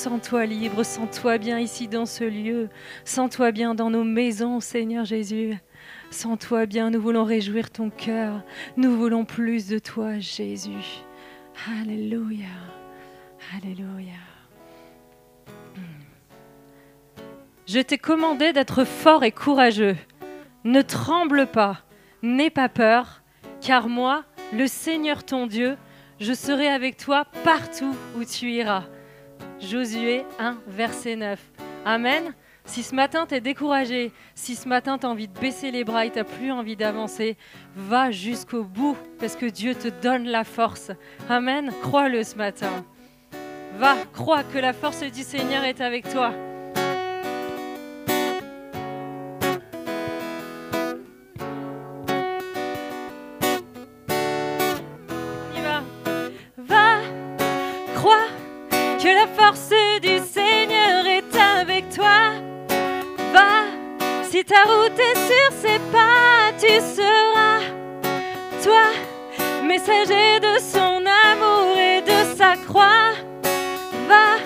Sens-toi libre, sens-toi bien ici dans ce lieu. Sens-toi bien dans nos maisons, Seigneur Jésus. Sens-toi bien, nous voulons réjouir ton cœur. Nous voulons plus de toi, Jésus. Alléluia. Alléluia. Hmm. Je t'ai commandé d'être fort et courageux. Ne tremble pas, n'aie pas peur, car moi, le Seigneur ton Dieu, je serai avec toi partout où tu iras. Josué 1, verset 9. Amen. Si ce matin t'es découragé, si ce matin t'as envie de baisser les bras et t'as plus envie d'avancer, va jusqu'au bout parce que Dieu te donne la force. Amen. Crois-le ce matin. Va, crois que la force du Seigneur est avec toi. Ta route est sur ses pas, tu seras, toi, messager de son amour et de sa croix. Va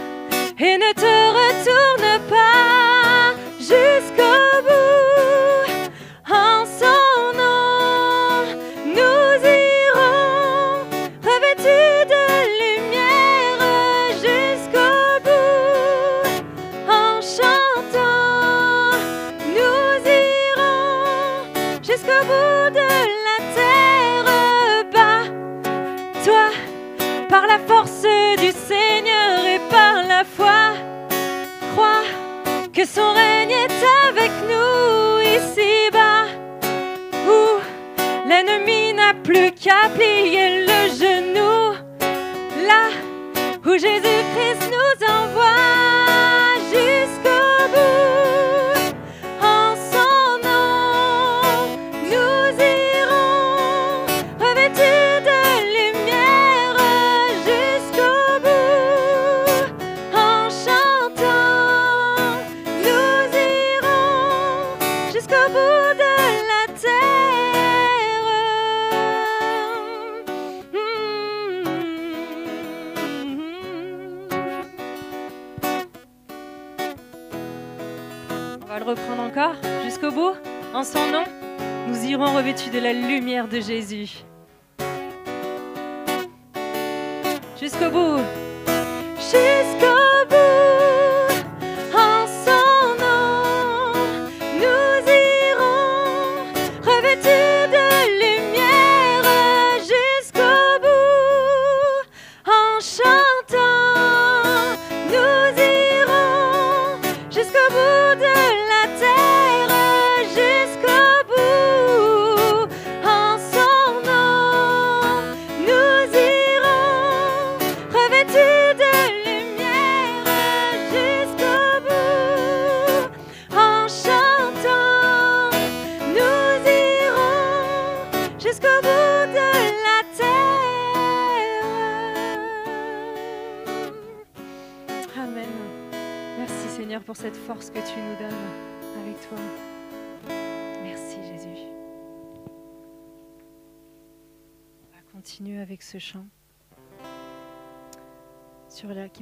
et ne te retourne pas jusqu'au son règne est avec nous ici-bas, où l'ennemi n'a plus qu'à plier le genou, là où Jésus-Christ En son nom, nous irons revêtus de la lumière de Jésus. Jusqu'au bout.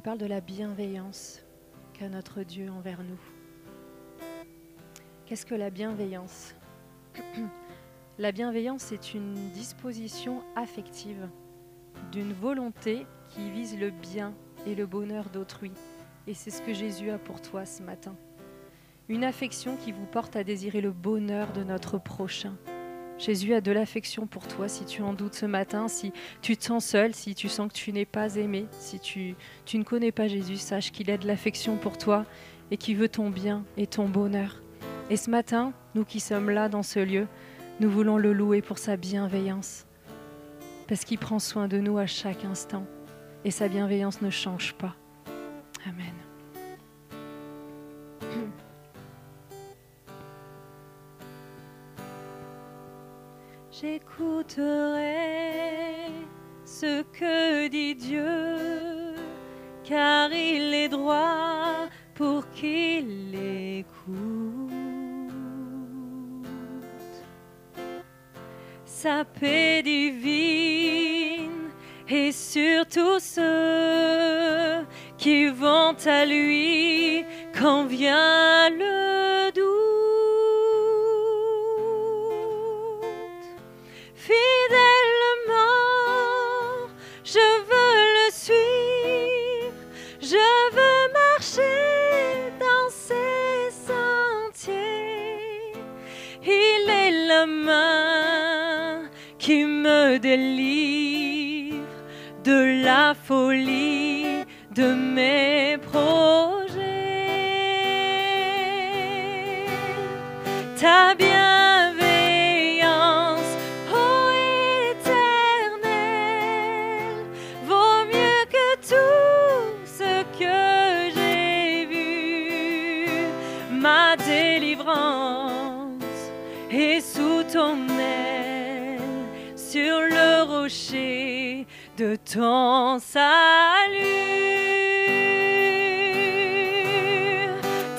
Parle de la bienveillance qu'a notre Dieu envers nous. Qu'est-ce que la bienveillance La bienveillance est une disposition affective d'une volonté qui vise le bien et le bonheur d'autrui. Et c'est ce que Jésus a pour toi ce matin. Une affection qui vous porte à désirer le bonheur de notre prochain. Jésus a de l'affection pour toi si tu en doutes ce matin, si tu te sens seul, si tu sens que tu n'es pas aimé, si tu, tu ne connais pas Jésus, sache qu'il a de l'affection pour toi et qu'il veut ton bien et ton bonheur. Et ce matin, nous qui sommes là dans ce lieu, nous voulons le louer pour sa bienveillance, parce qu'il prend soin de nous à chaque instant et sa bienveillance ne change pas. Amen. J'écouterai ce que dit Dieu, car il est droit pour qu'il l'écoute. Sa paix divine et surtout ceux qui vont à lui quand vient le de la folie de mes projets. De ton salut.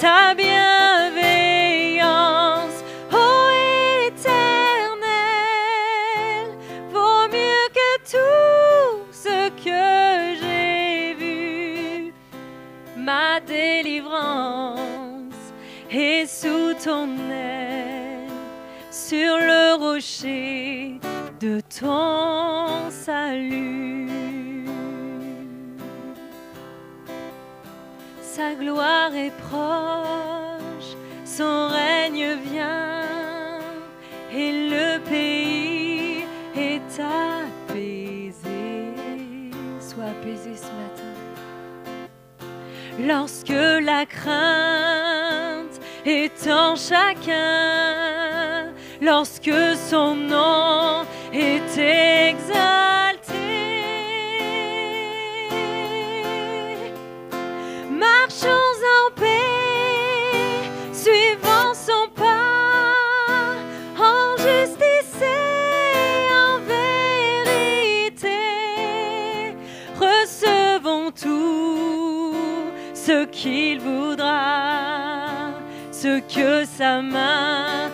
Ta bienveillance, ô éternel, vaut mieux que tout ce que j'ai vu. Ma délivrance est sous ton aile, sur le rocher de ton salut. Sa gloire est proche, son règne vient, et le pays est apaisé. Sois apaisé ce matin. Lorsque la crainte est en chacun, lorsque son nom est exalté. Marchons en paix, suivant son pas, en justice et en vérité. Recevons tout ce qu'il voudra, ce que sa main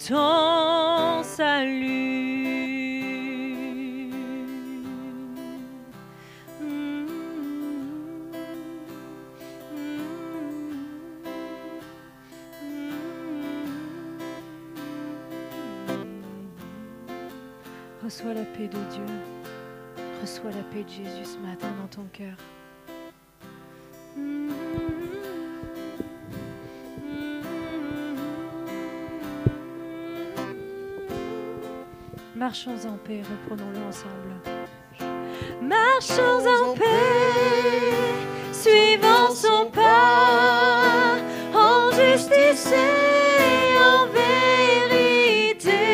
salut. Reçois la paix de Dieu. Reçois la paix de Jésus ce matin dans ton cœur. Marchons en paix, reprenons-le ensemble. Marchons en paix, suivant son pas, en justice et en vérité.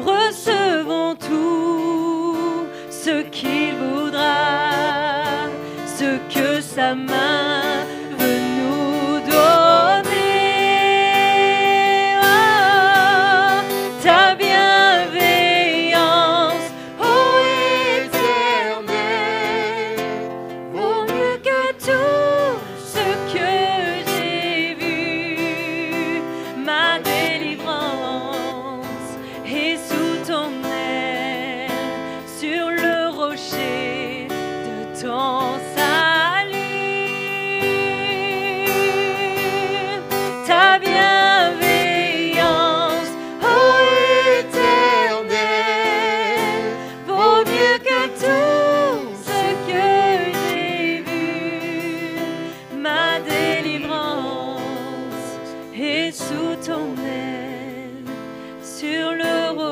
Recevons tout ce qu'il voudra, ce que sa main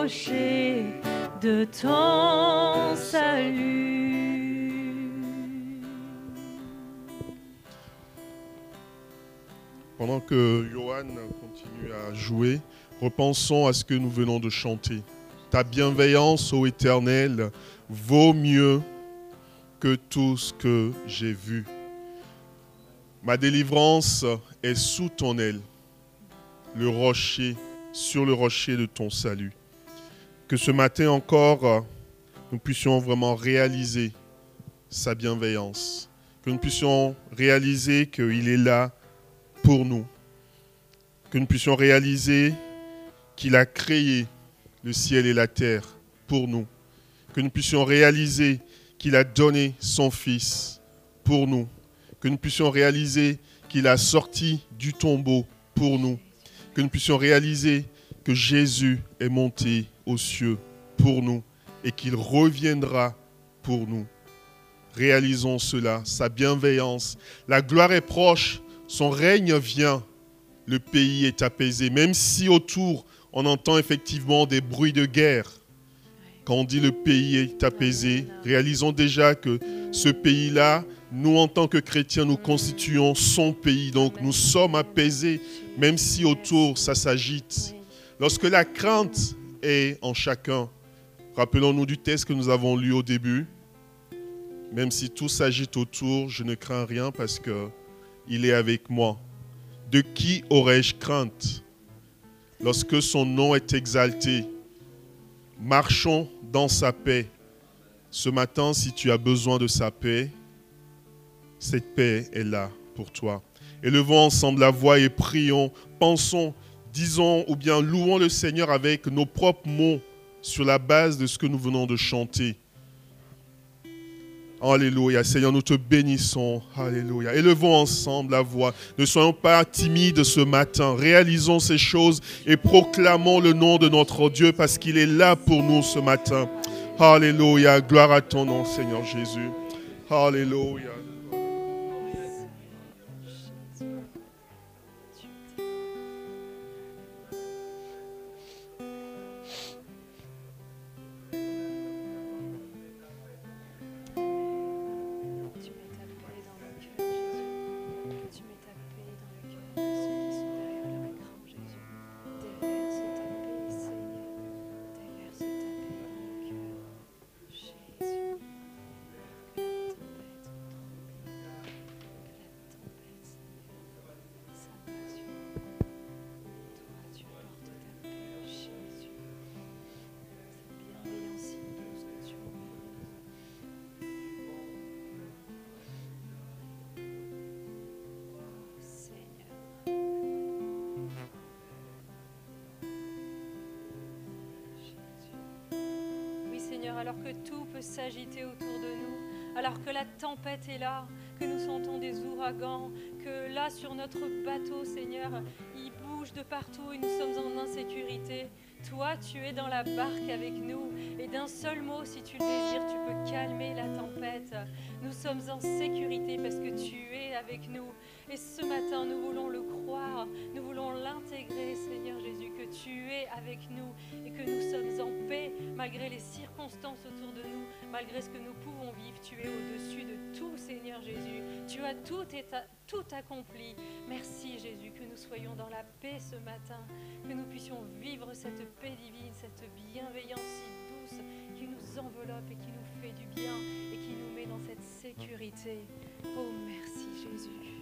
le rocher de ton salut. Pendant que Johan continue à jouer, repensons à ce que nous venons de chanter. Ta bienveillance, ô Éternel, vaut mieux que tout ce que j'ai vu. Ma délivrance est sous ton aile, le rocher, sur le rocher de ton salut. Que ce matin encore, nous puissions vraiment réaliser sa bienveillance, que nous puissions réaliser qu'il est là pour nous, que nous puissions réaliser qu'il a créé le ciel et la terre pour nous, que nous puissions réaliser qu'il a donné son Fils pour nous, que nous puissions réaliser qu'il a sorti du tombeau pour nous, que nous puissions réaliser que Jésus est monté aux cieux pour nous et qu'il reviendra pour nous. Réalisons cela, sa bienveillance. La gloire est proche, son règne vient, le pays est apaisé, même si autour on entend effectivement des bruits de guerre. Quand on dit le pays est apaisé, réalisons déjà que ce pays-là, nous en tant que chrétiens, nous constituons son pays. Donc nous sommes apaisés, même si autour ça s'agite. Lorsque la crainte est en chacun, rappelons-nous du texte que nous avons lu au début. Même si tout s'agite autour, je ne crains rien parce que il est avec moi. De qui aurais-je crainte? Lorsque son nom est exalté Marchons dans sa paix. Ce matin, si tu as besoin de sa paix, cette paix est là pour toi. Élevons ensemble la voix et prions, pensons, disons ou bien louons le Seigneur avec nos propres mots sur la base de ce que nous venons de chanter. Alléluia. Seigneur, nous te bénissons. Alléluia. Élevons ensemble la voix. Ne soyons pas timides ce matin. Réalisons ces choses et proclamons le nom de notre Dieu parce qu'il est là pour nous ce matin. Alléluia. Gloire à ton nom, Seigneur Jésus. Alléluia. Alors que tout peut s'agiter autour de nous, alors que la tempête est là, que nous sentons des ouragans, que là sur notre bateau, Seigneur, il bouge de partout et nous sommes en insécurité. Toi, tu es dans la barque avec nous et d'un seul mot, si tu le désires, tu peux calmer la tempête. Nous sommes en sécurité parce que tu es avec nous. Et ce matin, nous voulons le croire, nous voulons l'intégrer, Seigneur Jésus, que tu es avec nous et que nous sommes en paix malgré les circonstances autour de nous, malgré ce que nous pouvons vivre. Tu es au-dessus de tout, Seigneur Jésus. Tu as tout, accompli. Merci, Jésus, que nous soyons dans la paix ce matin, que nous puissions vivre cette paix divine, cette bienveillance si douce qui nous enveloppe et qui nous fait du bien et qui nous met dans cette sécurité. Oh, merci, Jésus.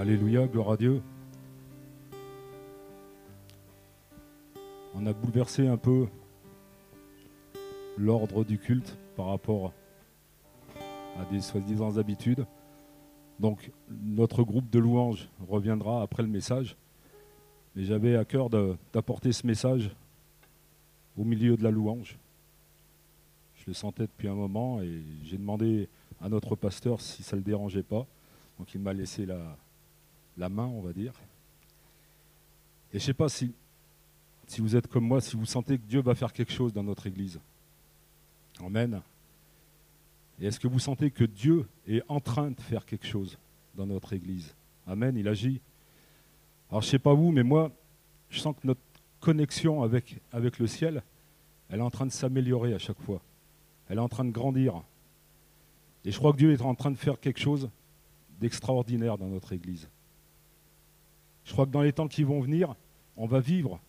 Alléluia, gloire à Dieu. On a bouleversé un peu l'ordre du culte par rapport à des soi-disant habitudes. Donc notre groupe de louanges reviendra après le message. Mais j'avais à cœur d'apporter ce message au milieu de la louange. Je le sentais depuis un moment et j'ai demandé à notre pasteur si ça ne le dérangeait pas. Donc il m'a laissé la, la main, on va dire. Et je ne sais pas si, vous êtes comme moi, si vous sentez que Dieu va faire quelque chose dans notre Église. Amen. Et est-ce que vous sentez que Dieu est en train de faire quelque chose dans notre Église? Amen, il agit. Alors je ne sais pas vous, mais moi, je sens que notre connexion avec, avec le ciel, elle est en train de s'améliorer à chaque fois. Elle est en train de grandir. Et je crois que Dieu est en train de faire quelque chose d'extraordinaire dans notre Église. Je crois que dans les temps qui vont venir, on va vivre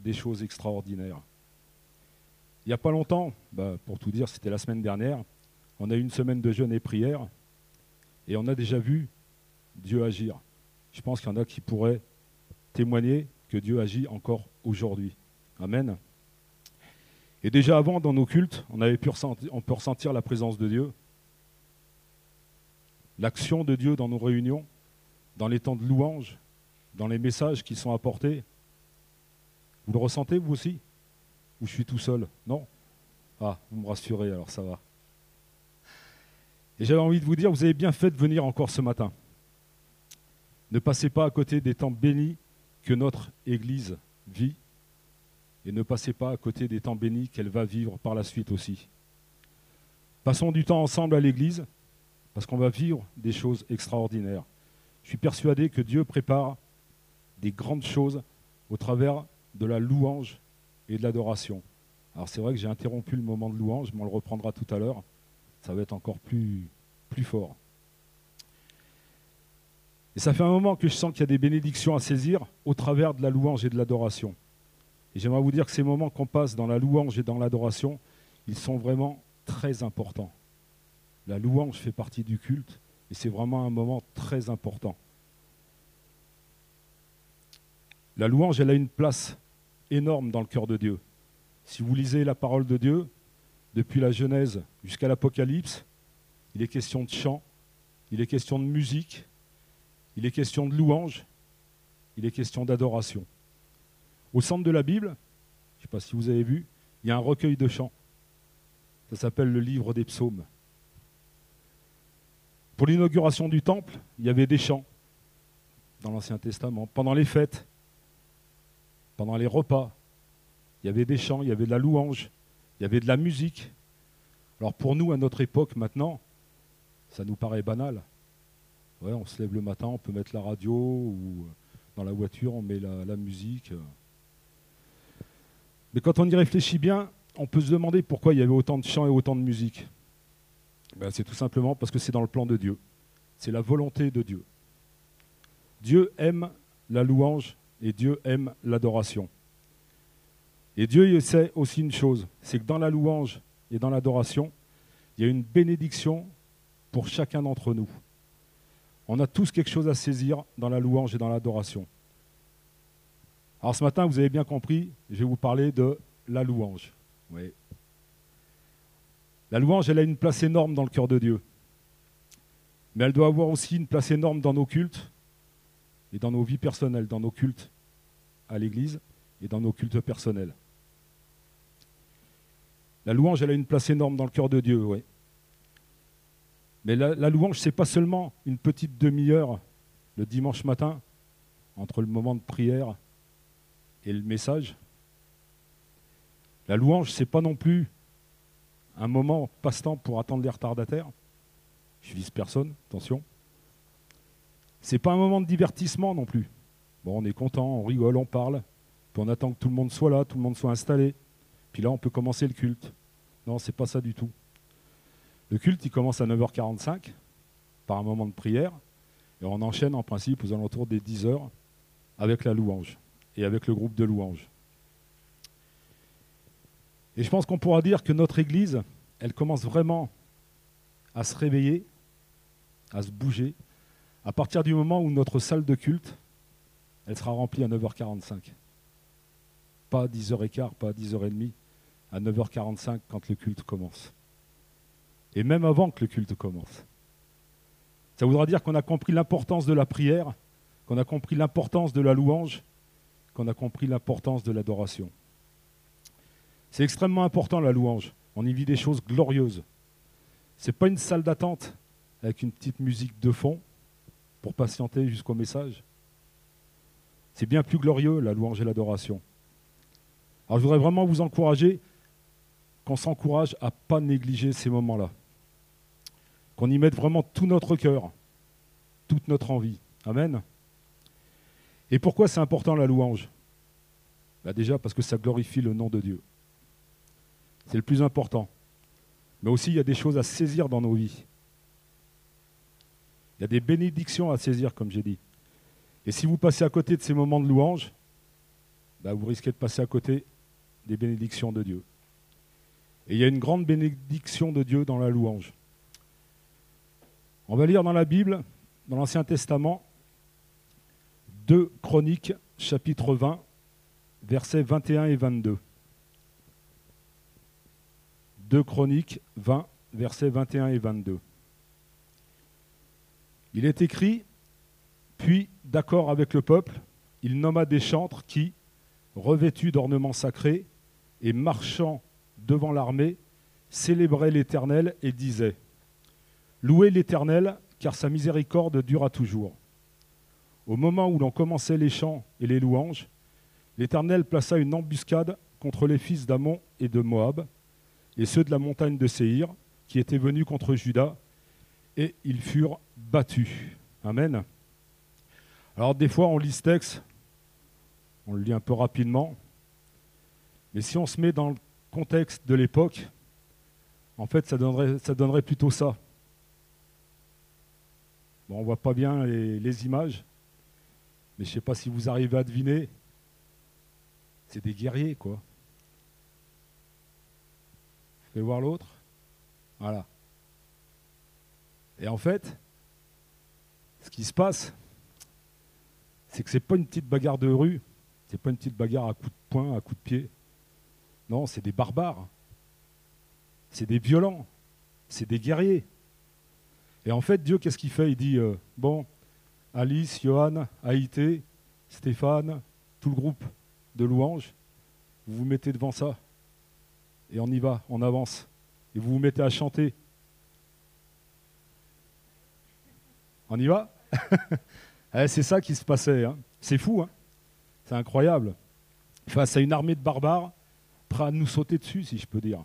des choses extraordinaires. Il n'y a pas longtemps, bah, pour tout dire, c'était la semaine dernière, on a eu une semaine de jeûne et prière, et on a déjà vu Dieu agir. Je pense qu'il y en a qui pourraient témoigner que Dieu agit encore aujourd'hui. Amen. Et déjà avant, dans nos cultes, on, avait pu ressentir, on peut ressentir la présence de Dieu, l'action de Dieu dans nos réunions, dans les temps de louange, dans les messages qui sont apportés. Vous le ressentez, vous aussi? Ou je suis tout seul? Non? Ah, vous me rassurez, alors ça va. Et j'avais envie de vous dire, vous avez bien fait de venir encore ce matin. Ne passez pas à côté des temps bénis que notre Église vit et ne passez pas à côté des temps bénis qu'elle va vivre par la suite aussi. Passons du temps ensemble à l'Église parce qu'on va vivre des choses extraordinaires. Je suis persuadé que Dieu prépare des grandes choses au travers de la louange et de l'adoration. Alors c'est vrai que j'ai interrompu le moment de louange, mais on le reprendra tout à l'heure. Ça va être encore plus, plus fort. Et ça fait un moment que je sens qu'il y a des bénédictions à saisir au travers de la louange et de l'adoration. Et j'aimerais vous dire que ces moments qu'on passe dans la louange et dans l'adoration, ils sont vraiment très importants. La louange fait partie du culte et c'est vraiment un moment très important. La louange, elle a une place énorme dans le cœur de Dieu. Si vous lisez la parole de Dieu, depuis la Genèse jusqu'à l'Apocalypse, il est question de chant, il est question de musique, il est question de louange, il est question d'adoration. Au centre de la Bible, je ne sais pas si vous avez vu, il y a un recueil de chants. Ça s'appelle le livre des psaumes. Pour l'inauguration du temple, il y avait des chants dans l'Ancien Testament. Pendant les fêtes, pendant les repas, il y avait des chants, il y avait de la louange, il y avait de la musique. Alors pour nous, à notre époque maintenant, ça nous paraît banal. Ouais, on se lève le matin, on peut mettre la radio ou dans la voiture, on met la, musique. Mais quand on y réfléchit bien, on peut se demander pourquoi il y avait autant de chants et autant de musique. Ben, c'est tout simplement parce que c'est dans le plan de Dieu. C'est la volonté de Dieu. Dieu aime la louange et Dieu aime l'adoration. Et Dieu sait aussi une chose, c'est que dans la louange et dans l'adoration, il y a une bénédiction pour chacun d'entre nous. On a tous quelque chose à saisir dans la louange et dans l'adoration. Alors ce matin, vous avez bien compris, je vais vous parler de la louange. La louange, elle a une place énorme dans le cœur de Dieu. Mais elle doit avoir aussi une place énorme dans nos cultes et dans nos vies personnelles, dans nos cultes à l'Église et dans nos cultes personnels. La louange, elle a une place énorme dans le cœur de Dieu, oui. Mais la, louange, ce n'est pas seulement une petite demi-heure le dimanche matin, entre le moment de prière et le message. La louange, ce n'est pas non plus un moment passe-temps pour attendre les retardataires. Je vise personne, attention. Ce n'est pas un moment de divertissement non plus. Bon, on est content, on rigole, on parle, puis on attend que tout le monde soit là, tout le monde soit installé. Puis là, on peut commencer le culte. Non, c'est pas ça du tout. Le culte, il commence à 9h45 par un moment de prière, et on enchaîne en principe aux alentours des 10h avec la louange et avec le groupe de louanges. Et je pense qu'on pourra dire que notre Église, elle commence vraiment à se réveiller, à se bouger, à partir du moment où notre salle de culte, elle sera remplie à 9h45. Pas à 10h15, pas à 10h30, à 9h45 quand le culte commence. Et même avant que le culte commence. Ça voudra dire qu'on a compris l'importance de la prière, qu'on a compris l'importance de la louange, qu'on a compris l'importance de l'adoration. C'est extrêmement important la louange. On y vit des choses glorieuses. Ce n'est pas une salle d'attente avec une petite musique de fond pour patienter jusqu'au message. C'est bien plus glorieux la louange et l'adoration. Alors je voudrais vraiment vous encourager qu'on s'encourage à ne pas négliger ces moments-là. Qu'on y mette vraiment tout notre cœur, toute notre envie. Amen. Et pourquoi c'est important la louange? Bah Déjà parce que ça glorifie le nom de Dieu. C'est le plus important. Mais aussi, il y a des choses à saisir dans nos vies. Il y a des bénédictions à saisir, comme j'ai dit. Et si vous passez à côté de ces moments de louange, bah vous risquez de passer à côté des bénédictions de Dieu. Et il y a une grande bénédiction de Dieu dans la louange. On va lire dans la Bible, dans l'Ancien Testament, 2 Chroniques, chapitre 20, versets 21 et 22. 2 Chroniques 20, versets 21 et 22. Il est écrit, puis, d'accord avec le peuple, il nomma des chantres qui, revêtus d'ornements sacrés et marchant devant l'armée, célébraient l'Éternel et disaient Louez l'Éternel, car sa miséricorde dura toujours. Au moment où l'on commençait les chants et les louanges, l'Éternel plaça une embuscade contre les fils d'Amon et de Moab, et ceux de la montagne de Séhir, qui étaient venus contre Juda, et ils furent battus. Amen. Alors des fois, on lit ce texte, on le lit un peu rapidement, mais si on se met dans le contexte de l'époque, en fait, ça donnerait, plutôt ça. Bon, on ne voit pas bien les, les images, mais je ne sais pas si vous arrivez à deviner. C'est des guerriers, quoi. Fais voir l'autre. Voilà. Et en fait, ce qui se passe, c'est que ce n'est pas une petite bagarre de rue, ce n'est pas une petite bagarre à coups de poing, à coups de pied. Non, c'est des barbares. C'est des violents. C'est des guerriers. Et en fait, Dieu, qu'est-ce qu'il fait? Il dit, euh, bon, Alice, Johan, Haïté, Stéphane, tout le groupe de louanges, vous vous mettez devant ça. Et on y va, on avance. Et vous vous mettez à chanter. On y va eh, C'est ça qui se passait. Hein. C'est fou, hein c'est incroyable. Face à une armée de barbares, prêts à nous sauter dessus, si je peux dire.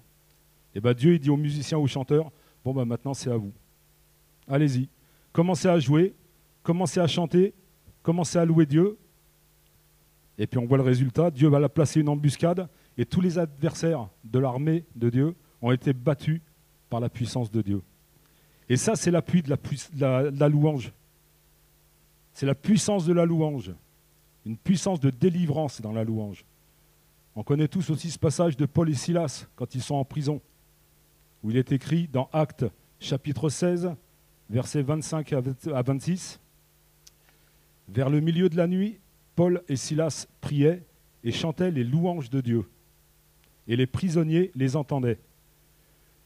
Et eh bien Dieu il dit aux musiciens, aux chanteurs, bon ben maintenant c'est à vous. Allez-y, commencez à jouer, commencez à chanter, commencez à louer Dieu. Et puis on voit le résultat, Dieu va la placer une embuscade, et tous les adversaires de l'armée de Dieu ont été battus par la puissance de Dieu. Et ça, c'est l'appui de, de la louange. C'est la puissance de la louange. Une puissance de délivrance dans la louange. On connaît tous aussi ce passage de Paul et Silas quand ils sont en prison, où il est écrit dans Actes chapitre 16, versets 25 à 26. Vers le milieu de la nuit, Paul et Silas priaient et chantaient les louanges de Dieu. Et les prisonniers les entendaient.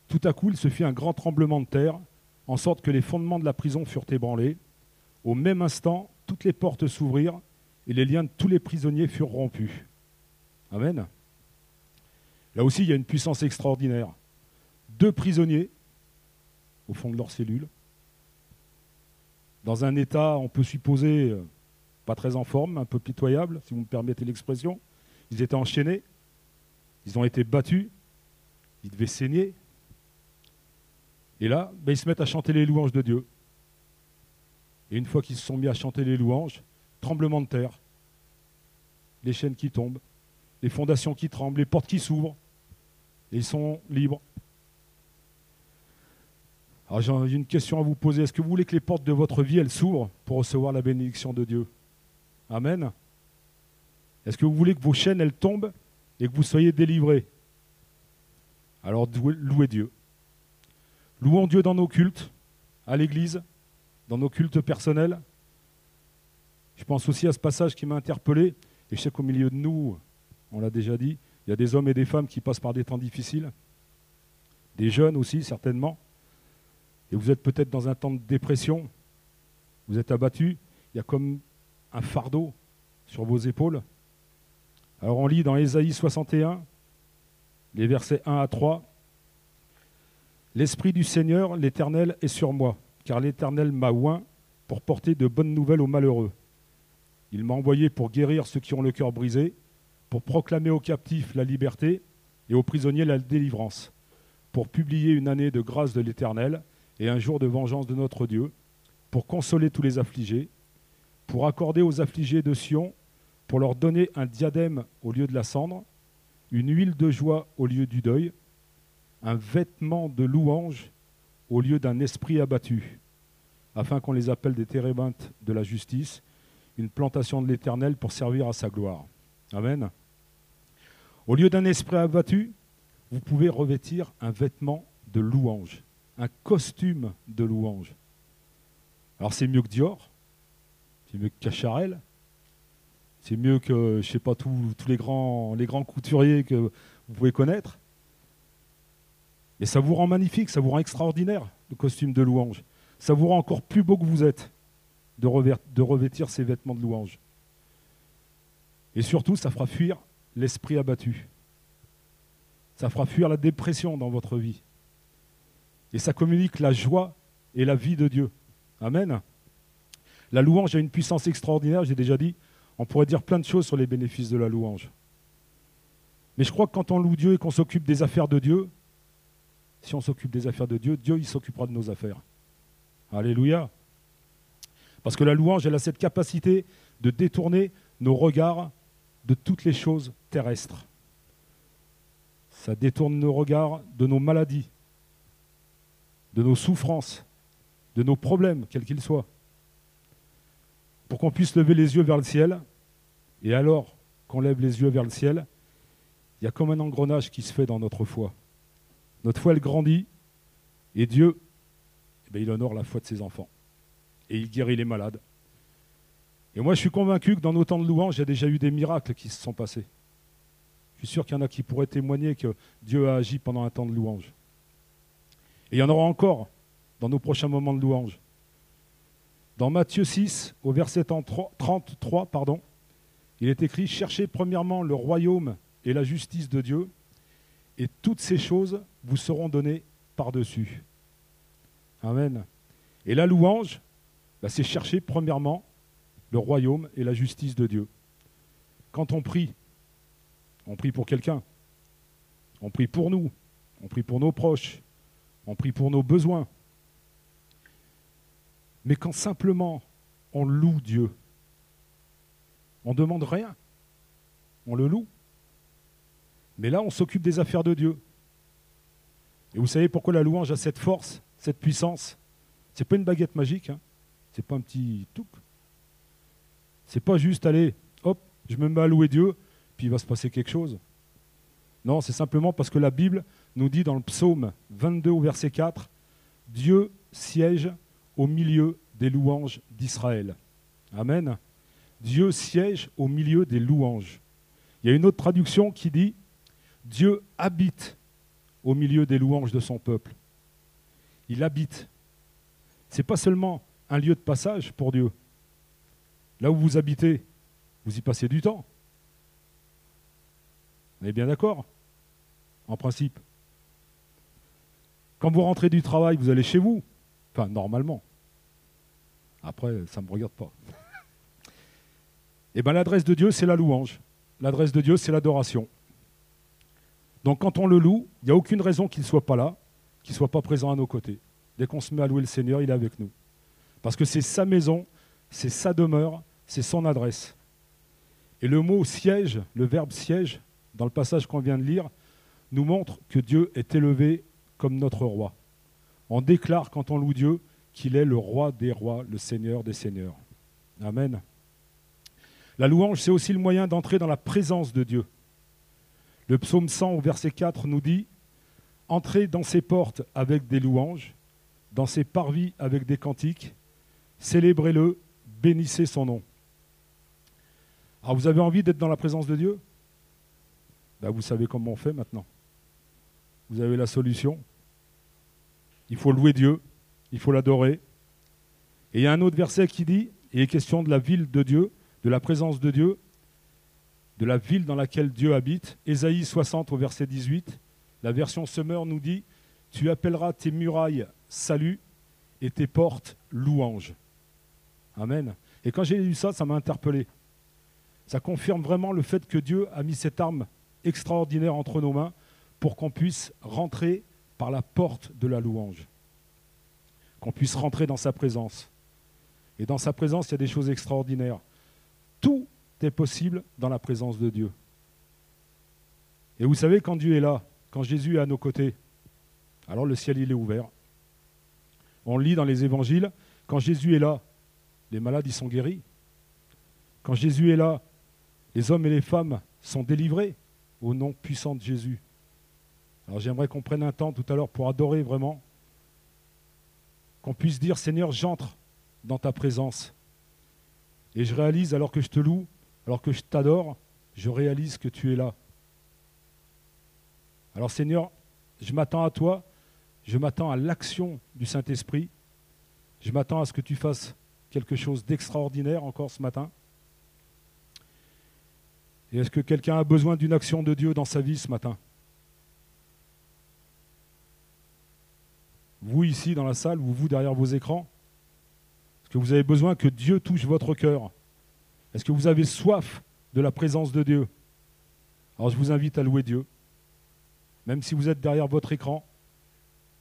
Tout à coup, il se fit un grand tremblement de terre, en sorte que les fondements de la prison furent ébranlés. Au même instant, toutes les portes s'ouvrirent et les liens de tous les prisonniers furent rompus. Amen. Là aussi, il y a une puissance extraordinaire. Deux prisonniers au fond de leur cellule, dans un état, on peut supposer, euh, pas très en forme, un peu pitoyable, si vous me permettez l'expression. Ils étaient enchaînés, ils ont été battus, ils devaient saigner, et là, ben, ils se mettent à chanter les louanges de Dieu. Et une fois qu'ils se sont mis à chanter les louanges, tremblement de terre, les chaînes qui tombent, les fondations qui tremblent, les portes qui s'ouvrent, et ils sont libres. Alors j'ai une question à vous poser. Est-ce que vous voulez que les portes de votre vie, elles s'ouvrent pour recevoir la bénédiction de Dieu? Amen. Est-ce que vous voulez que vos chaînes, elles tombent et que vous soyez délivrés? Alors louez Dieu. Louons Dieu dans nos cultes, à l'église, dans nos cultes personnels. Je pense aussi à ce passage qui m'a interpellé, et je sais qu'au milieu de nous, on l'a déjà dit, il y a des hommes et des femmes qui passent par des temps difficiles, des jeunes aussi certainement, et vous êtes peut-être dans un temps de dépression, vous êtes abattu, il y a comme un fardeau sur vos épaules. Alors on lit dans Ésaïe 61, les versets 1 à 3, L'Esprit du Seigneur, l'Éternel, est sur moi, car l'Éternel m'a oint pour porter de bonnes nouvelles aux malheureux. Il m'a envoyé pour guérir ceux qui ont le cœur brisé, pour proclamer aux captifs la liberté et aux prisonniers la délivrance, pour publier une année de grâce de l'Éternel et un jour de vengeance de notre Dieu, pour consoler tous les affligés, pour accorder aux affligés de Sion, pour leur donner un diadème au lieu de la cendre, une huile de joie au lieu du deuil, un vêtement de louange au lieu d'un esprit abattu, afin qu'on les appelle des térébintes de la justice, une plantation de l'Éternel pour servir à sa gloire. Amen. Au lieu d'un esprit abattu, vous pouvez revêtir un vêtement de louange, un costume de louange. Alors c'est mieux que Dior, c'est mieux que Cacharel, c'est mieux que, je sais pas, tous, les, grands, les grands couturiers que vous pouvez connaître. Et ça vous rend magnifique, ça vous rend extraordinaire, le costume de louange. Ça vous rend encore plus beau que vous êtes de, revêtir ces vêtements de louange. Et surtout, ça fera fuir l'esprit abattu. Ça fera fuir la dépression dans votre vie. Et ça communique la joie et la vie de Dieu. Amen. La louange a une puissance extraordinaire, j'ai déjà dit. On pourrait dire plein de choses sur les bénéfices de la louange. Mais je crois que quand on loue Dieu et qu'on s'occupe des affaires de Dieu, si on s'occupe des affaires de Dieu, Dieu il s'occupera de nos affaires. Alléluia. Parce que la louange, elle a cette capacité de détourner nos regards de toutes les choses terrestres. Ça détourne nos regards de nos maladies, de nos souffrances, de nos problèmes, quels qu'ils soient, pour qu'on puisse lever les yeux vers le ciel. Et alors qu'on lève les yeux vers le ciel, il y a comme un engrenage qui se fait dans notre foi. Notre foi, elle grandit, et Dieu, eh bien, il honore la foi de ses enfants. Et il guérit les malades. Et moi, je suis convaincu que dans nos temps de louange, il y a déjà eu des miracles qui se sont passés. Je suis sûr qu'il y en a qui pourraient témoigner que Dieu a agi pendant un temps de louange. Et il y en aura encore dans nos prochains moments de louange. Dans Matthieu 6, au verset 33, pardon, il est écrit Cherchez premièrement le royaume et la justice de Dieu, et toutes ces choses vous seront données par-dessus. Amen. Et la louange, bah, c'est chercher premièrement le royaume et la justice de Dieu. Quand on prie, on prie pour quelqu'un, on prie pour nous, on prie pour nos proches, on prie pour nos besoins. Mais quand simplement on loue Dieu, on ne demande rien, on le loue. Mais là, on s'occupe des affaires de Dieu. Et vous savez pourquoi la louange a cette force, cette puissance? Ce n'est pas une baguette magique, hein. ce n'est pas un petit touc, c'est pas juste aller, hop, je me mets à louer Dieu, puis il va se passer quelque chose. Non, c'est simplement parce que la Bible nous dit dans le psaume 22 au verset 4, Dieu siège au milieu des louanges d'Israël. Amen. Dieu siège au milieu des louanges. Il y a une autre traduction qui dit Dieu habite au milieu des louanges de son peuple. Il habite. Ce n'est pas seulement un lieu de passage pour Dieu, Là où vous habitez, vous y passez du temps. On est bien d'accord En principe. Quand vous rentrez du travail, vous allez chez vous. Enfin, normalement. Après, ça ne me regarde pas. Eh bien, l'adresse de Dieu, c'est la louange. L'adresse de Dieu, c'est l'adoration. Donc, quand on le loue, il n'y a aucune raison qu'il ne soit pas là, qu'il ne soit pas présent à nos côtés. Dès qu'on se met à louer le Seigneur, il est avec nous. Parce que c'est sa maison, c'est sa demeure, c'est son adresse. Et le mot siège, le verbe siège, dans le passage qu'on vient de lire, nous montre que Dieu est élevé comme notre roi. On déclare quand on loue Dieu qu'il est le roi des rois, le seigneur des seigneurs. Amen. La louange, c'est aussi le moyen d'entrer dans la présence de Dieu. Le psaume 100 au verset 4 nous dit Entrez dans ses portes avec des louanges, dans ses parvis avec des cantiques, célébrez-le, bénissez son nom. Alors vous avez envie d'être dans la présence de Dieu? Ben, Vous savez comment on fait maintenant. Vous avez la solution. Il faut louer Dieu, il faut l'adorer. Et il y a un autre verset qui dit, il est question de la ville de Dieu, de la présence de Dieu, de la ville dans laquelle Dieu habite. Ésaïe 60 au verset 18, la version Semeur nous dit, tu appelleras tes murailles salut et tes portes louange. Amen. Et quand j'ai lu ça, ça m'a interpellé. Ça confirme vraiment le fait que Dieu a mis cette arme extraordinaire entre nos mains pour qu'on puisse rentrer par la porte de la louange, qu'on puisse rentrer dans sa présence. Et dans sa présence, il y a des choses extraordinaires. Tout possible dans la présence de Dieu. Et vous savez, quand Dieu est là, quand Jésus est à nos côtés, alors le ciel il est ouvert. On lit dans les évangiles, quand Jésus est là, les malades ils sont guéris. Quand Jésus est là, les hommes et les femmes sont délivrés au nom puissant de Jésus. Alors j'aimerais qu'on prenne un temps tout à l'heure pour adorer vraiment, qu'on puisse dire Seigneur, j'entre dans ta présence. Et je réalise, alors que je te loue, alors que je t'adore, je réalise que tu es là. Alors Seigneur, je m'attends à toi, je m'attends à l'action du Saint-Esprit, je m'attends à ce que tu fasses quelque chose d'extraordinaire encore ce matin. Et est-ce que quelqu'un a besoin d'une action de Dieu dans sa vie ce matin? Vous ici dans la salle ou vous derrière vos écrans? Est-ce que vous avez besoin que Dieu touche votre cœur? Est-ce que vous avez soif de la présence de Dieu? Alors je vous invite à louer Dieu. Même si vous êtes derrière votre écran,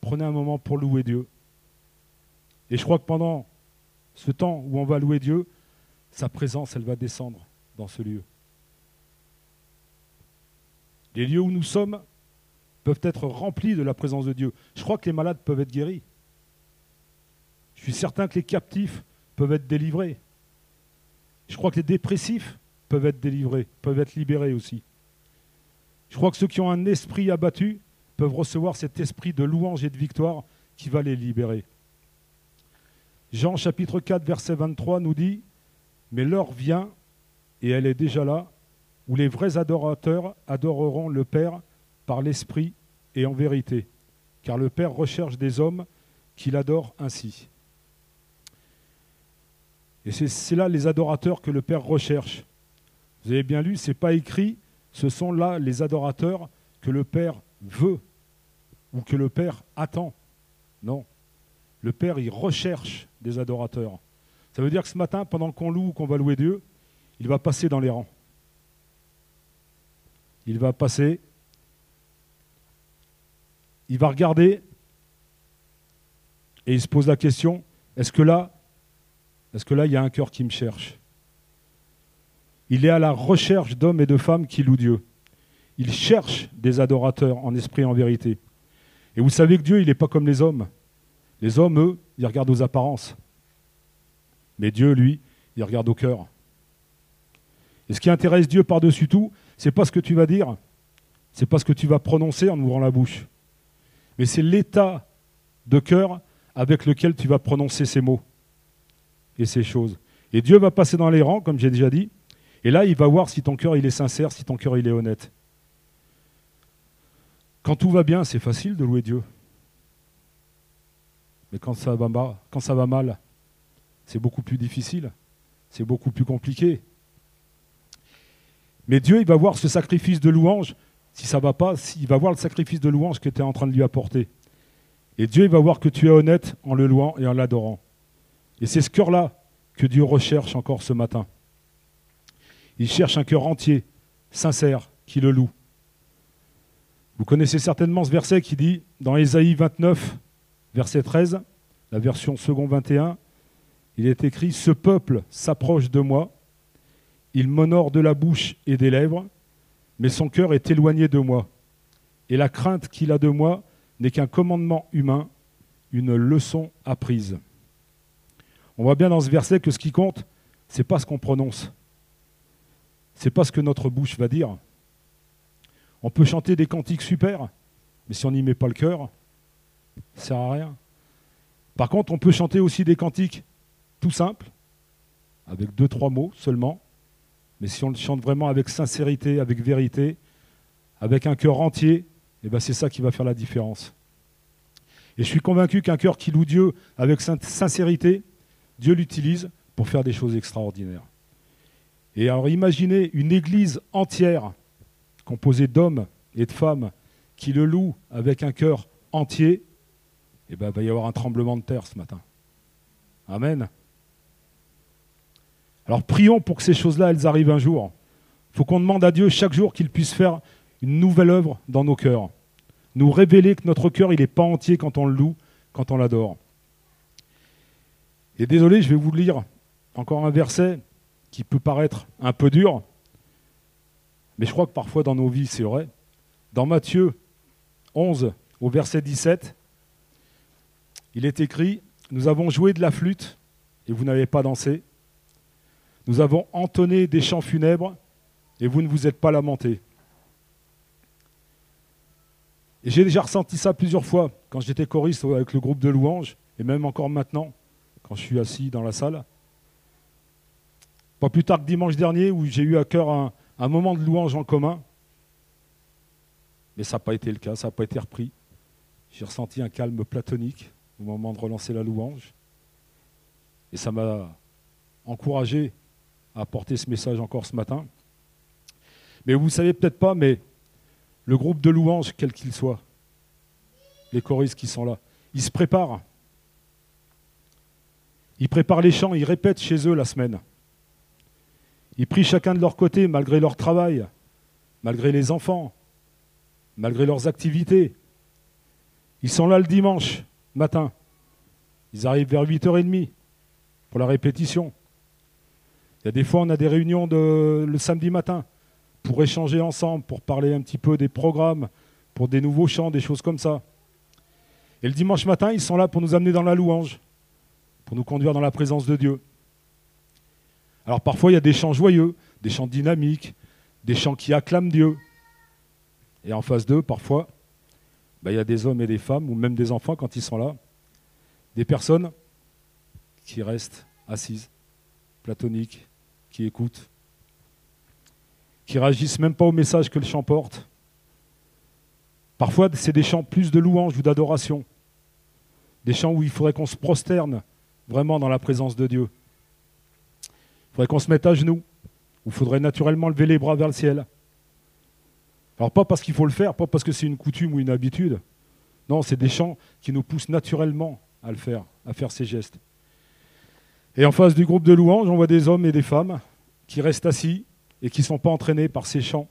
prenez un moment pour louer Dieu. Et je crois que pendant ce temps où on va louer Dieu, sa présence, elle va descendre dans ce lieu. Les lieux où nous sommes peuvent être remplis de la présence de Dieu. Je crois que les malades peuvent être guéris. Je suis certain que les captifs peuvent être délivrés. Je crois que les dépressifs peuvent être délivrés, peuvent être libérés aussi. Je crois que ceux qui ont un esprit abattu peuvent recevoir cet esprit de louange et de victoire qui va les libérer. Jean chapitre 4 verset 23 nous dit, Mais l'heure vient, et elle est déjà là, où les vrais adorateurs adoreront le Père par l'Esprit et en vérité, car le Père recherche des hommes qui l'adorent ainsi. Et c'est là les adorateurs que le Père recherche. Vous avez bien lu, ce n'est pas écrit, ce sont là les adorateurs que le Père veut ou que le Père attend. Non. Le Père, il recherche des adorateurs. Ça veut dire que ce matin, pendant qu'on loue ou qu'on va louer Dieu, il va passer dans les rangs il va passer, il va regarder et il se pose la question, est-ce que là, est-ce que là, il y a un cœur qui me cherche Il est à la recherche d'hommes et de femmes qui louent Dieu. Il cherche des adorateurs en esprit et en vérité. Et vous savez que Dieu, il n'est pas comme les hommes. Les hommes, eux, ils regardent aux apparences. Mais Dieu, lui, il regarde au cœur. Et ce qui intéresse Dieu par-dessus tout, c'est pas ce que tu vas dire, c'est pas ce que tu vas prononcer en ouvrant la bouche, mais c'est l'état de cœur avec lequel tu vas prononcer ces mots et ces choses. Et Dieu va passer dans les rangs, comme j'ai déjà dit, et là, il va voir si ton cœur il est sincère, si ton cœur il est honnête. Quand tout va bien, c'est facile de louer Dieu. Mais quand ça va mal, quand ça va mal c'est beaucoup plus difficile, c'est beaucoup plus compliqué. Mais Dieu, il va voir ce sacrifice de louange. Si ça ne va pas, il va voir le sacrifice de louange que tu es en train de lui apporter. Et Dieu, il va voir que tu es honnête en le louant et en l'adorant. Et c'est ce cœur-là que Dieu recherche encore ce matin. Il cherche un cœur entier, sincère, qui le loue. Vous connaissez certainement ce verset qui dit, dans Ésaïe 29, verset 13, la version second 21, il est écrit, Ce peuple s'approche de moi, il m'honore de la bouche et des lèvres, mais son cœur est éloigné de moi. Et la crainte qu'il a de moi n'est qu'un commandement humain, une leçon apprise. On voit bien dans ce verset que ce qui compte, c'est pas ce qu'on prononce. C'est pas ce que notre bouche va dire. On peut chanter des cantiques super, mais si on n'y met pas le cœur, ça sert à rien. Par contre, on peut chanter aussi des cantiques tout simple, avec deux, trois mots seulement, mais si on le chante vraiment avec sincérité, avec vérité, avec un cœur entier, eh ben c'est ça qui va faire la différence. Et je suis convaincu qu'un cœur qui loue Dieu avec sincérité, Dieu l'utilise pour faire des choses extraordinaires. Et alors imaginez une église entière composée d'hommes et de femmes qui le louent avec un cœur entier, eh ben, il va y avoir un tremblement de terre ce matin. Amen. Alors prions pour que ces choses-là, elles arrivent un jour. Il faut qu'on demande à Dieu chaque jour qu'il puisse faire une nouvelle œuvre dans nos cœurs. Nous révéler que notre cœur, il n'est pas entier quand on le loue, quand on l'adore. Et désolé, je vais vous lire encore un verset qui peut paraître un peu dur, mais je crois que parfois dans nos vies, c'est vrai. Dans Matthieu 11, au verset 17, il est écrit, Nous avons joué de la flûte et vous n'avez pas dansé. Nous avons entonné des chants funèbres et vous ne vous êtes pas lamentés. Et j'ai déjà ressenti ça plusieurs fois quand j'étais choriste avec le groupe de louanges, et même encore maintenant, quand je suis assis dans la salle. Pas plus tard que dimanche dernier, où j'ai eu à cœur un, moment de louange en commun, mais ça n'a pas été le cas, ça n'a pas été repris. J'ai ressenti un calme platonique au moment de relancer la louange, et ça m'a encouragé à apporter ce message encore ce matin. Mais vous ne savez peut-être pas, mais le groupe de louanges, quel qu'il soit, les choristes qui sont là, ils se préparent. Ils préparent les chants, ils répètent chez eux la semaine. Ils prient chacun de leur côté, malgré leur travail, malgré les enfants, malgré leurs activités. Ils sont là le dimanche matin. Ils arrivent vers 8h30 pour la répétition. Il y a des fois, on a des réunions le samedi matin pour échanger ensemble, pour parler un petit peu des programmes, pour des nouveaux chants, des choses comme ça. Et le dimanche matin, ils sont là pour nous amener dans la louange, pour nous conduire dans la présence de Dieu. Alors parfois, il y a des chants joyeux, des chants dynamiques, des chants qui acclament Dieu. Et en face d'eux, parfois, ben, il y a des hommes et des femmes, ou même des enfants quand ils sont là, des personnes qui restent assises, platoniques, qui écoutent, qui réagissent même pas au message que le chant porte. Parfois, c'est des chants plus de louange ou d'adoration. Des chants où il faudrait qu'on se prosterne vraiment dans la présence de Dieu. Il faudrait qu'on se mette à genoux, où il faudrait naturellement lever les bras vers le ciel. Alors pas parce qu'il faut le faire, pas parce que c'est une coutume ou une habitude. Non, c'est des chants qui nous poussent naturellement à le faire, à faire ces gestes. Et en face du groupe de louanges, on voit des hommes et des femmes qui restent assis, et qui ne sont pas entraînés par ces chants,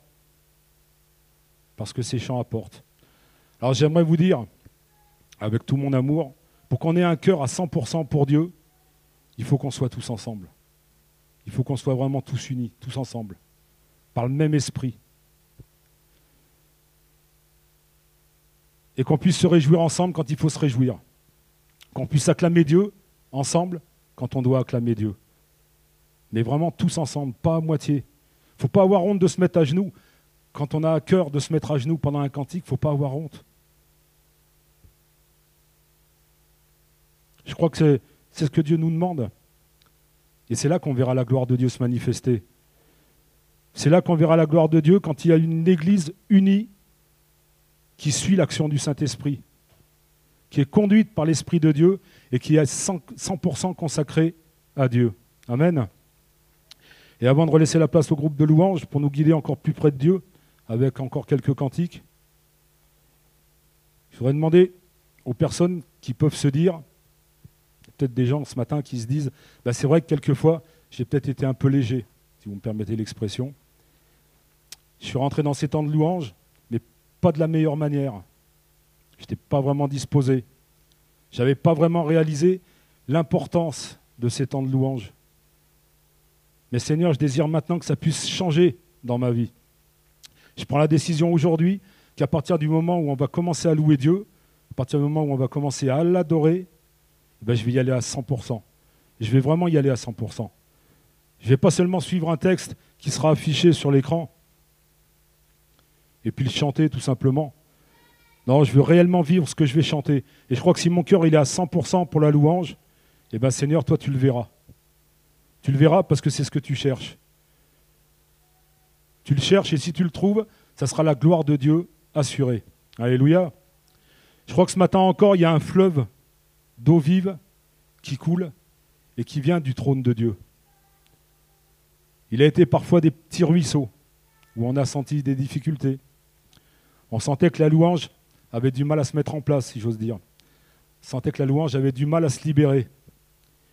parce que ces chants apportent. Alors j'aimerais vous dire, avec tout mon amour, pour qu'on ait un cœur à 100% pour Dieu, il faut qu'on soit tous ensemble. Il faut qu'on soit vraiment tous unis, tous ensemble, par le même esprit. Et qu'on puisse se réjouir ensemble quand il faut se réjouir. Qu'on puisse acclamer Dieu ensemble quand on doit acclamer Dieu. Mais vraiment tous ensemble, pas à moitié, ne faut pas avoir honte de se mettre à genoux. Quand on a à cœur de se mettre à genoux pendant un cantique, il ne faut pas avoir honte. Je crois que c'est ce que Dieu nous demande. Et c'est là qu'on verra la gloire de Dieu se manifester. C'est là qu'on verra la gloire de Dieu quand il y a une Église unie qui suit l'action du Saint-Esprit, qui est conduite par l'Esprit de Dieu et qui est 100% consacrée à Dieu. Amen. Et avant de relaisser la place au groupe de louanges pour nous guider encore plus près de Dieu, avec encore quelques cantiques, je voudrais demander aux personnes qui peuvent se dire, peut-être des gens ce matin qui se disent, bah c'est vrai que quelquefois j'ai peut-être été un peu léger, si vous me permettez l'expression. Je suis rentré dans ces temps de louanges, mais pas de la meilleure manière. Je n'étais pas vraiment disposé. Je n'avais pas vraiment réalisé l'importance de ces temps de louanges. Mais Seigneur, je désire maintenant que ça puisse changer dans ma vie. Je prends la décision aujourd'hui qu'à partir du moment où on va commencer à louer Dieu, à partir du moment où on va commencer à l'adorer, ben je vais y aller à 100%. Je vais vraiment y aller à 100%. Je ne vais pas seulement suivre un texte qui sera affiché sur l'écran et puis le chanter tout simplement. Non, je veux réellement vivre ce que je vais chanter. Et je crois que si mon cœur est à 100% pour la louange, eh bien Seigneur, toi tu le verras. Tu le verras parce que c'est ce que tu cherches. Tu le cherches et si tu le trouves, ça sera la gloire de Dieu assurée. Alléluia. Je crois que ce matin encore, il y a un fleuve d'eau vive qui coule et qui vient du trône de Dieu. Il a été parfois des petits ruisseaux où on a senti des difficultés. On sentait que la louange avait du mal à se mettre en place, si j'ose dire. On sentait que la louange avait du mal à se libérer.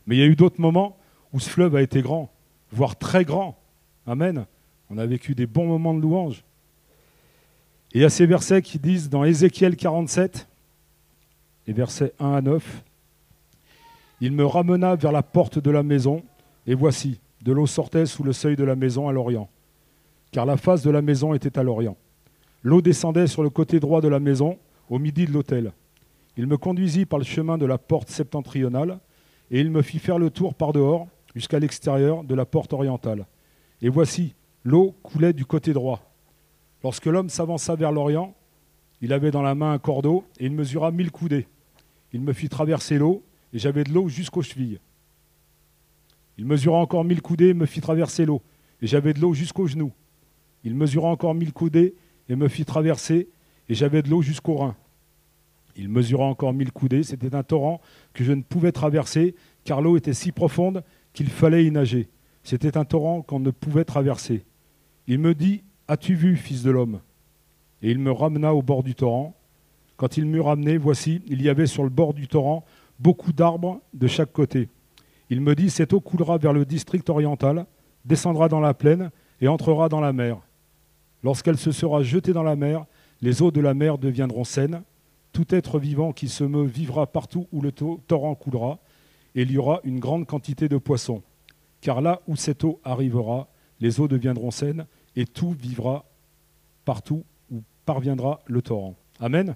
Mais il y a eu d'autres moments où ce fleuve a été grand, voire très grand. Amen. On a vécu des bons moments de louange. Et il y a ces versets qui disent dans Ézéchiel 47, les versets 1 à 9, Il me ramena vers la porte de la maison, et voici, de l'eau sortait sous le seuil de la maison à l'orient, car la face de la maison était à l'orient. L'eau descendait sur le côté droit de la maison, au midi de l'autel. Il me conduisit par le chemin de la porte septentrionale, et il me fit faire le tour par dehors jusqu'à l'extérieur de la porte orientale. Et voici, l'eau coulait du côté droit. Lorsque l'homme s'avança vers l'orient, il avait dans la main un cordeau, et il mesura mille coudées. Il me fit traverser l'eau, et j'avais de l'eau jusqu'aux chevilles. Il mesura encore mille coudées et me fit traverser l'eau, et j'avais de l'eau jusqu'aux genoux. Il mesura encore mille coudées et me fit traverser, et j'avais de l'eau jusqu'aux reins. Il mesura encore mille coudées, c'était un torrent que je ne pouvais traverser, car l'eau était si profonde qu'il fallait y nager. C'était un torrent qu'on ne pouvait traverser. Il me dit, As-tu vu, fils de l'homme? Et il me ramena au bord du torrent. Quand il m'eut ramené, voici, il y avait sur le bord du torrent beaucoup d'arbres de chaque côté. Il me dit, Cette eau coulera vers le district oriental, descendra dans la plaine et entrera dans la mer. Lorsqu'elle se sera jetée dans la mer, les eaux de la mer deviendront saines. Tout être vivant qui se meut vivra partout où le torrent coulera, et il y aura une grande quantité de poissons. Car là où cette eau arrivera, les eaux deviendront saines, et tout vivra partout où parviendra le torrent. Amen.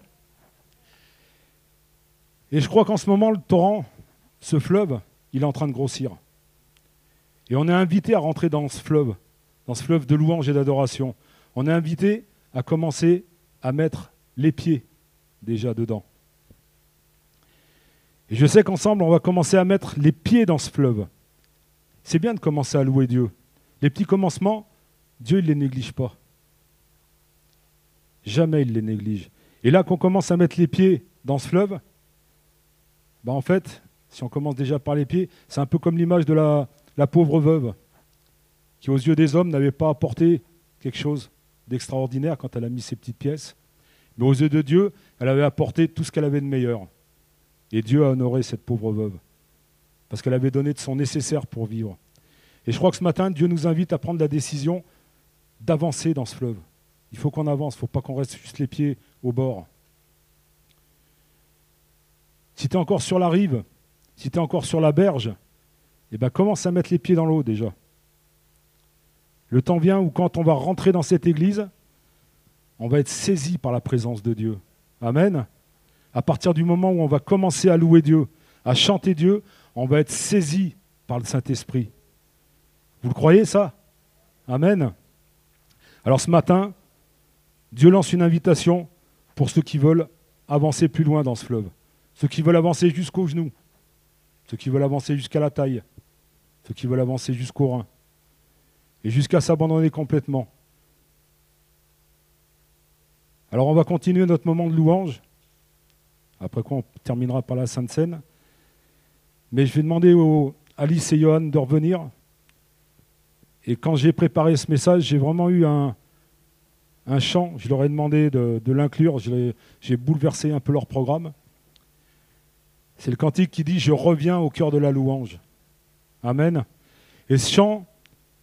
Et je crois qu'en ce moment, le torrent, ce fleuve, il est en train de grossir. Et on est invité à rentrer dans ce fleuve, dans ce fleuve de louange et d'adoration. On est invité à commencer à mettre les pieds déjà dedans. Et je sais qu'ensemble, on va commencer à mettre les pieds dans ce fleuve. C'est bien de commencer à louer Dieu. Les petits commencements, Dieu ne les néglige pas. Jamais il ne les néglige. Et là qu'on commence à mettre les pieds dans ce fleuve, bah en fait, si on commence déjà par les pieds, c'est un peu comme l'image de la, la pauvre veuve, qui aux yeux des hommes n'avait pas apporté quelque chose d'extraordinaire quand elle a mis ses petites pièces. Mais aux yeux de Dieu, elle avait apporté tout ce qu'elle avait de meilleur. Et Dieu a honoré cette pauvre veuve, parce qu'elle avait donné de son nécessaire pour vivre. Et je crois que ce matin, Dieu nous invite à prendre la décision d'avancer dans ce fleuve. Il faut qu'on avance, il ne faut pas qu'on reste juste les pieds au bord. Si tu es encore sur la rive, si tu es encore sur la berge, eh ben commence à mettre les pieds dans l'eau déjà. Le temps vient où quand on va rentrer dans cette église, on va être saisi par la présence de Dieu. Amen. À partir du moment où on va commencer à louer Dieu, à chanter Dieu, on va être saisi par le Saint-Esprit. Vous le croyez ça? Amen. Alors ce matin, Dieu lance une invitation pour ceux qui veulent avancer plus loin dans ce fleuve, ceux qui veulent avancer jusqu'aux genoux, ceux qui veulent avancer jusqu'à la taille, ceux qui veulent avancer jusqu'au rein, et jusqu'à s'abandonner complètement. Alors on va continuer notre moment de louange, après quoi on terminera par la Sainte Seine. Mais je vais demander aux Alice et Johan de revenir. Et quand j'ai préparé ce message, j'ai vraiment eu un, chant. Je leur ai demandé de, de l'inclure. J'ai bouleversé un peu leur programme. C'est le cantique qui dit Je reviens au cœur de la louange. Amen. Et ce chant,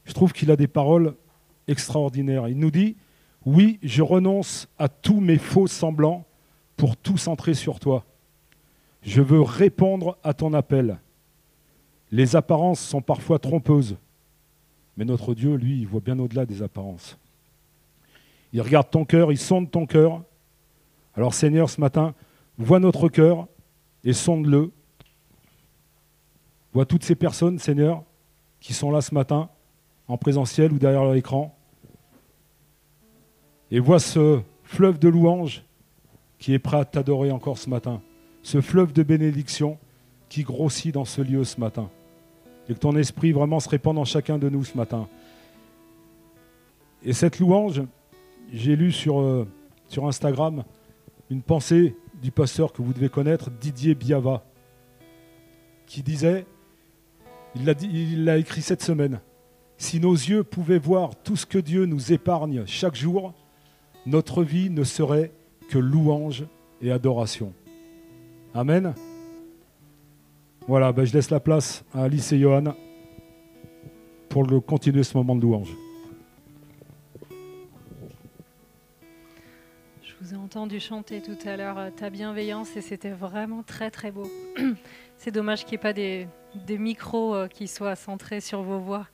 je trouve qu'il a des paroles extraordinaires. Il nous dit Oui, je renonce à tous mes faux semblants pour tout centrer sur toi. Je veux répondre à ton appel. Les apparences sont parfois trompeuses, mais notre Dieu, lui, il voit bien au-delà des apparences. Il regarde ton cœur, il sonde ton cœur. Alors Seigneur, ce matin, vois notre cœur et sonde-le. Vois toutes ces personnes, Seigneur, qui sont là ce matin, en présentiel ou derrière leur écran. Et vois ce fleuve de louanges qui est prêt à t'adorer encore ce matin. Ce fleuve de bénédiction qui grossit dans ce lieu ce matin. et que ton esprit vraiment se répande en chacun de nous ce matin. Et cette louange, j'ai lu sur, euh, sur Instagram une pensée du pasteur que vous devez connaître, Didier Biava, qui disait, il l'a, écrit cette semaine, si nos yeux pouvaient voir tout ce que Dieu nous épargne chaque jour, notre vie ne serait que louange et adoration. Amen. Voilà, ben je laisse la place à Alice et Johan pour le continuer ce moment de louange. Vous entendu chanter tout à l'heure euh, ta bienveillance et c'était vraiment très très beau. C'est dommage qu'il n'y ait pas des, des micros euh, qui soient centrés sur vos voix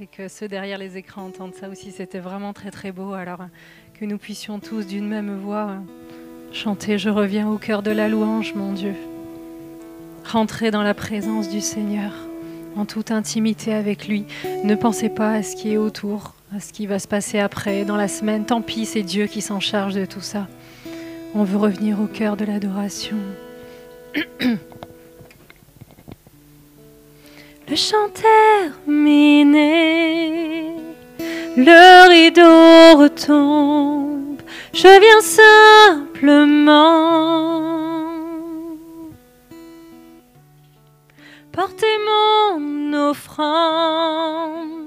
et que ceux derrière les écrans entendent ça aussi. C'était vraiment très très beau. Alors euh, que nous puissions tous d'une même voix chanter Je reviens au cœur de la louange, mon Dieu. Rentrer dans la présence du Seigneur en toute intimité avec lui. Ne pensez pas à ce qui est autour, ce qui va se passer après, dans la semaine. Tant pis, c'est Dieu qui s'en charge de tout ça. On veut revenir au cœur de l'adoration. Le chant terminé, le rideau retombe, je viens simplement porter mon offrande,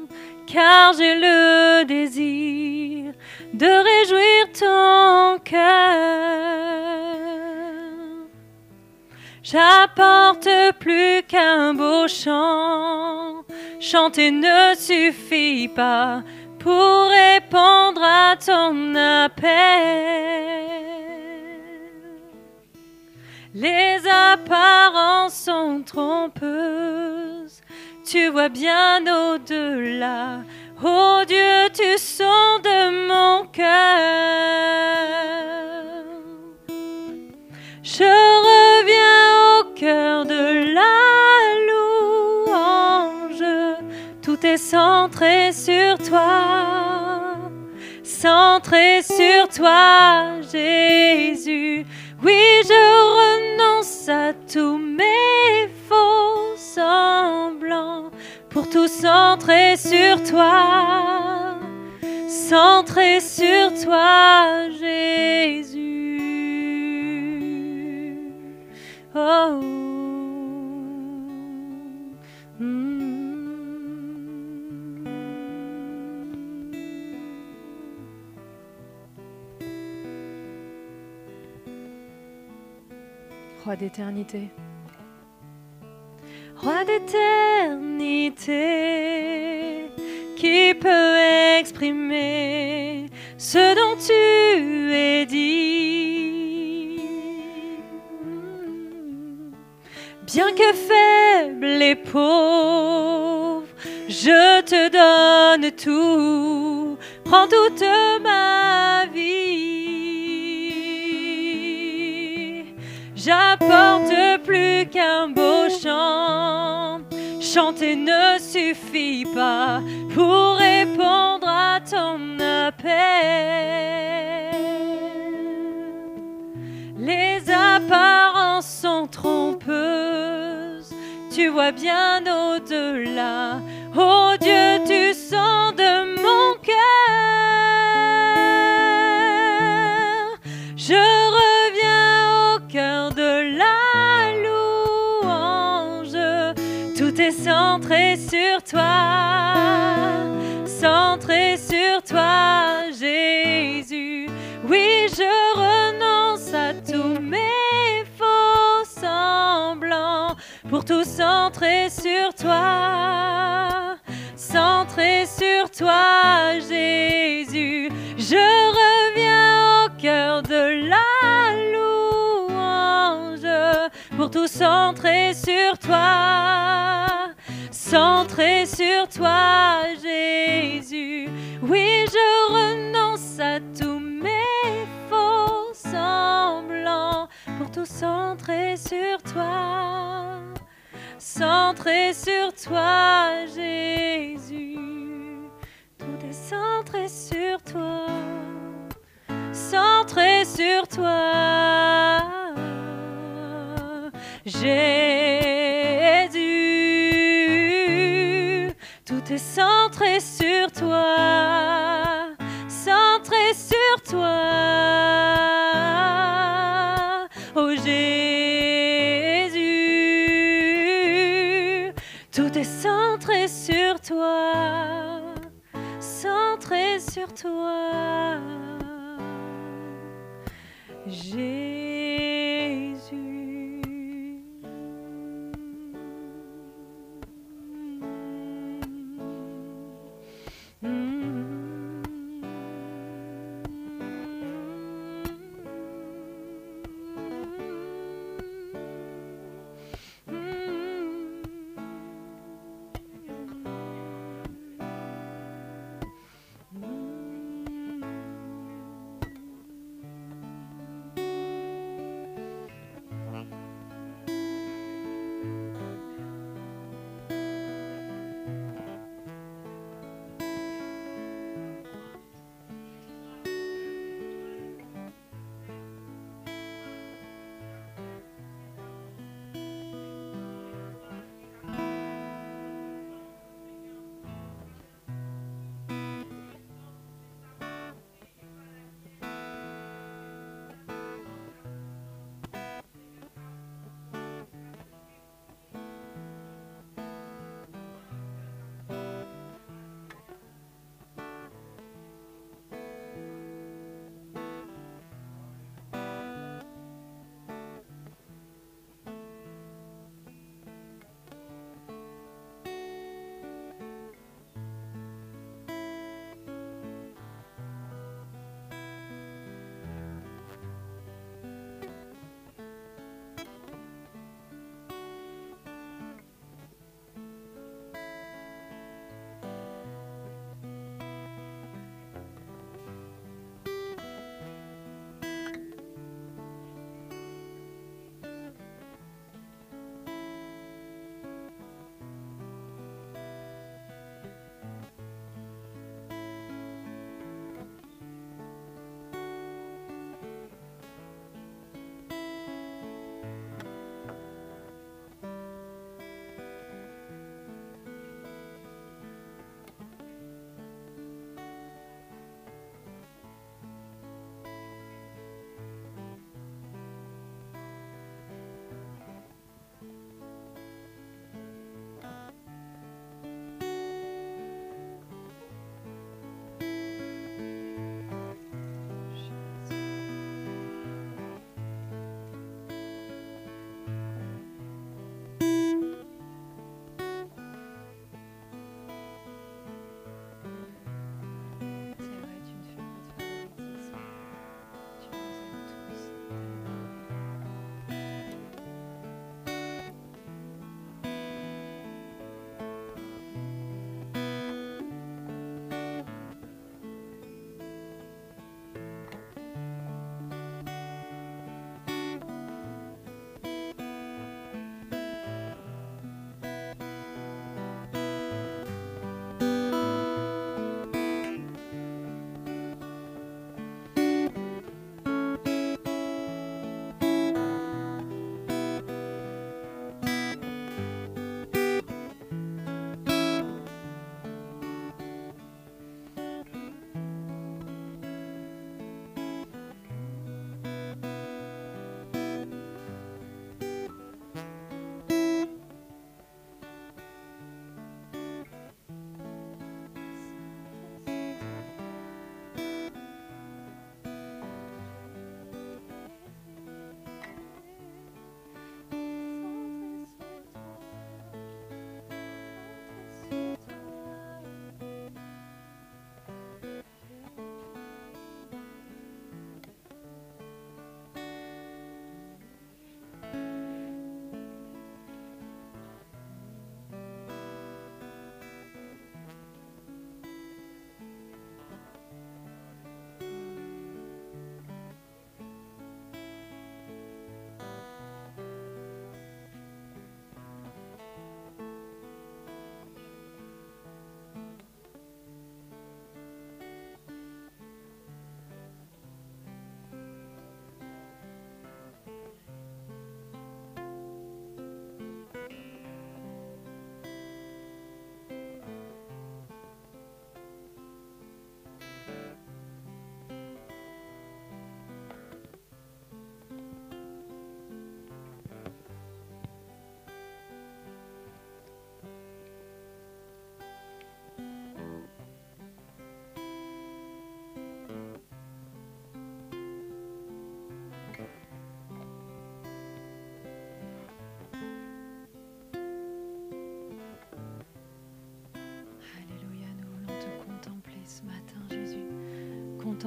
car j'ai le désir de réjouir ton cœur. J'apporte plus qu'un beau chant. Chanter ne suffit pas pour répondre à ton appel. Les apparences sont trompeuses. Tu vois bien au-delà. Oh Dieu, tu sondes mon cœur. Je reviens au cœur de la louange. Tout est centré sur toi. Centré sur toi, Jésus. Oui, je renonce à tous mes faux semblants pour tout centrer sur toi. Centré sur toi, Jésus. Oh. Roi d'éternité. Roi d'éternité, qui peut exprimer ce dont tu es dit Bien que faible et pauvre, je te donne tout, prends toute ma vie. J'apporte plus qu'un beau chant, chanter ne suffit pas pour répondre à ton appel. Les apparences sont trompeuses, tu vois bien au-delà. Oh Dieu, tu sens de mon cœur. Je reviens au cœur centré sur toi, centré sur toi, Jésus. Oui, je renonce à tous mes faux semblants pour tout centrer sur toi, centré sur toi, Jésus. Je reviens au cœur de la louange pour tout centrer sur toi, centré sur toi, Jésus. Oui, je renonce à tous mes faux semblants pour tout centrer sur toi, centré sur toi, Jésus. Tout est centré sur toi, centré sur toi, est centré sur toi, centré sur toi. Oh Jésus, tout est centré sur toi, centré sur toi. Jésus.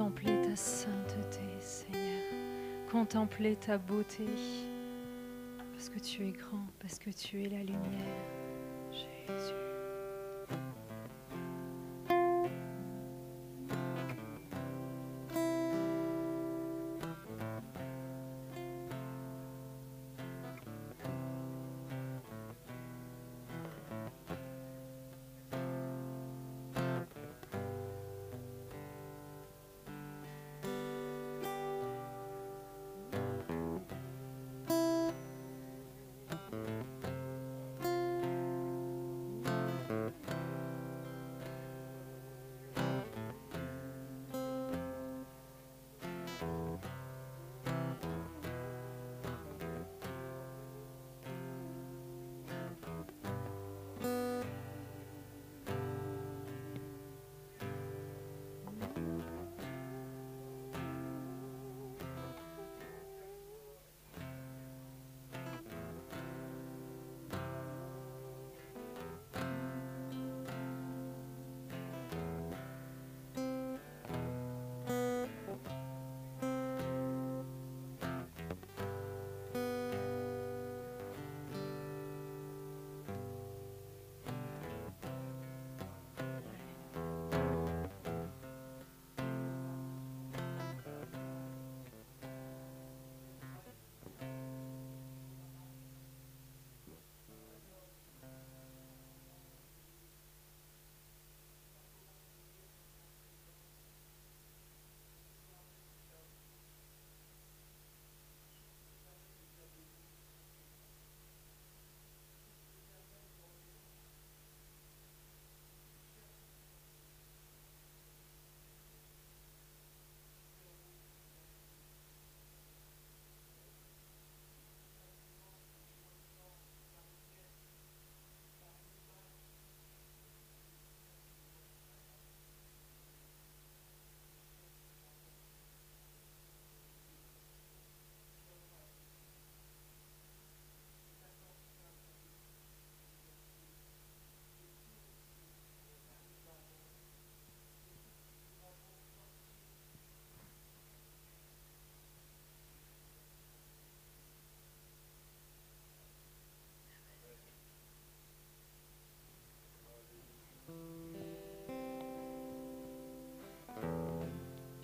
Contempler ta sainteté, Seigneur. Contempler ta beauté. Parce que tu es grand, parce que tu es la lumière.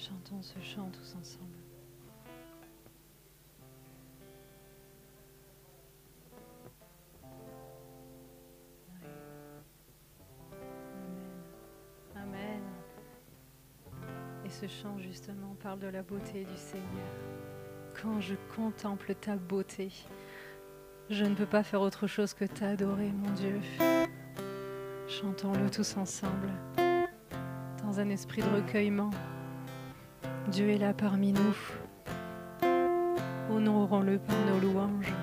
Chantons ce chant tous ensemble. Amen. Amen. Et ce chant justement parle de la beauté du Seigneur. Quand je contemple ta beauté, je ne peux pas faire autre chose que t'adorer, mon Dieu. Chantons-le tous ensemble, dans un esprit de recueillement. Dieu est là parmi nous. Honorons-le par nos louanges.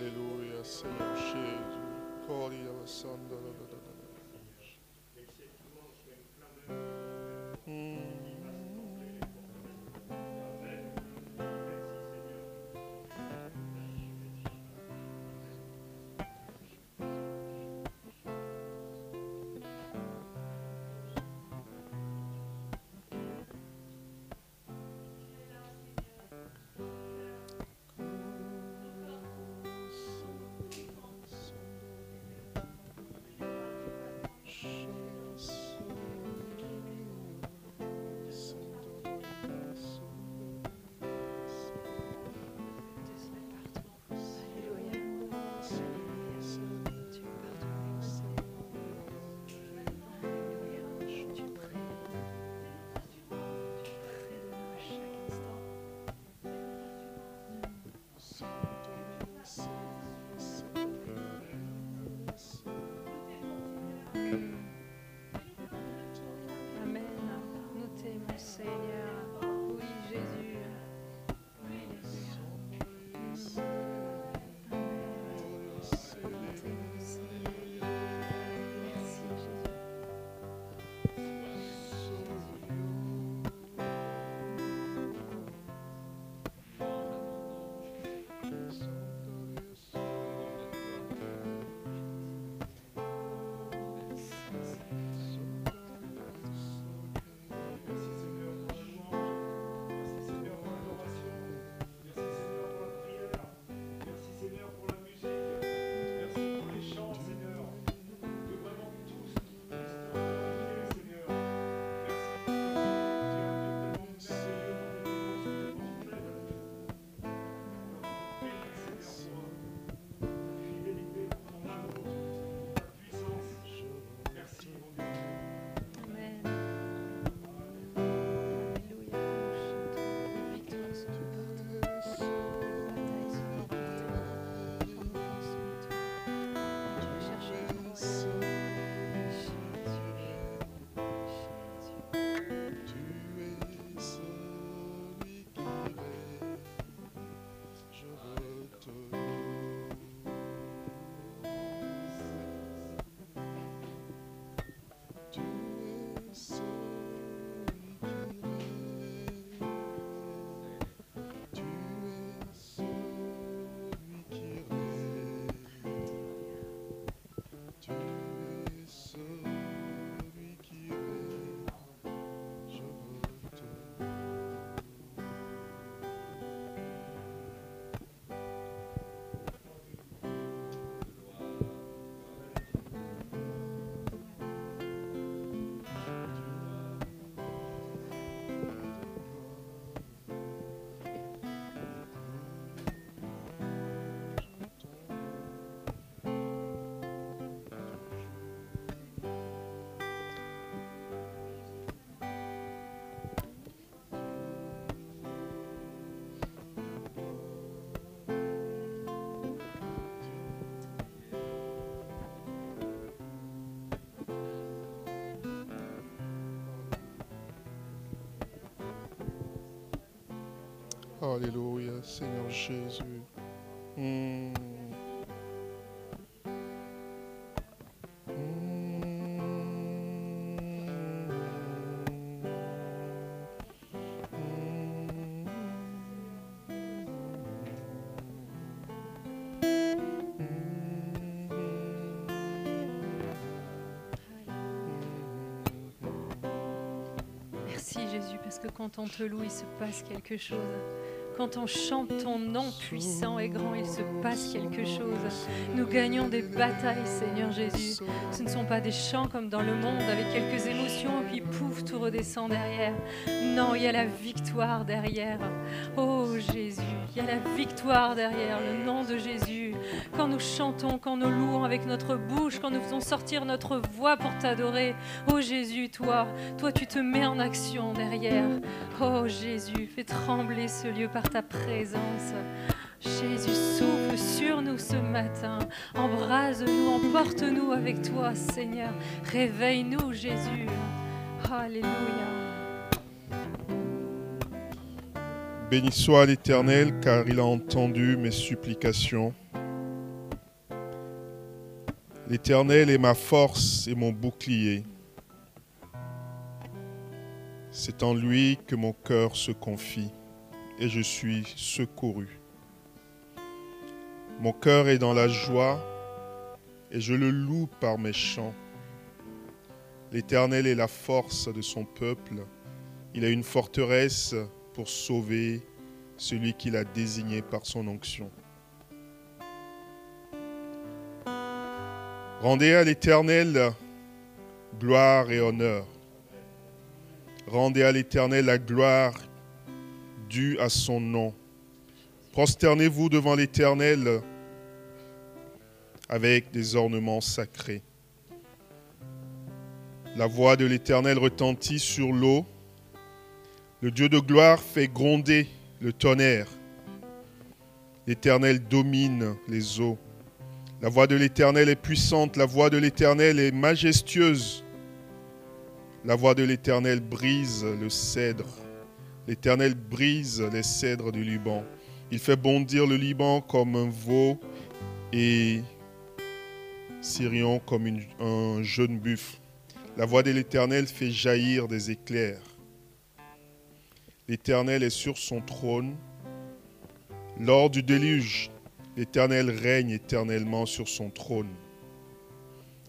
Alléluia, Seigneur Jésus. Gloria la santa Yep. Alléluia, Seigneur Jésus. Merci Jésus, parce que quand on te loue, il se passe quelque chose. Quand on chante ton nom puissant et grand, il se passe quelque chose. Nous gagnons des batailles, Seigneur Jésus. Ce ne sont pas des chants comme dans le monde avec quelques émotions et puis pouf, tout redescend derrière. Non, il y a la victoire derrière. Oh Jésus, il y a la victoire derrière le nom de Jésus. Quand nous chantons, quand nous louons avec notre bouche, quand nous faisons sortir notre voix pour t'adorer. Oh Jésus, toi, toi tu te mets en action derrière. Oh Jésus, fais trembler ce lieu par ta présence. Jésus, souffle sur nous ce matin. Embrase-nous, emporte-nous avec toi, Seigneur. Réveille-nous, Jésus. Alléluia. Béni soit l'Éternel, car il a entendu mes supplications. L'Éternel est ma force et mon bouclier. C'est en lui que mon cœur se confie et je suis secouru. Mon cœur est dans la joie et je le loue par mes chants. L'Éternel est la force de son peuple. Il a une forteresse pour sauver celui qu'il a désigné par son onction. Rendez à l'Éternel gloire et honneur. Rendez à l'Éternel la gloire due à son nom. Prosternez-vous devant l'Éternel avec des ornements sacrés. La voix de l'Éternel retentit sur l'eau. Le Dieu de gloire fait gronder le tonnerre. L'Éternel domine les eaux. La voix de l'Éternel est puissante, la voix de l'Éternel est majestueuse. La voix de l'Éternel brise le cèdre. L'Éternel brise les cèdres du Liban. Il fait bondir le Liban comme un veau et Sirion comme un jeune buffle. La voix de l'Éternel fait jaillir des éclairs. L'Éternel est sur son trône. Lors du déluge, l'Éternel règne éternellement sur son trône.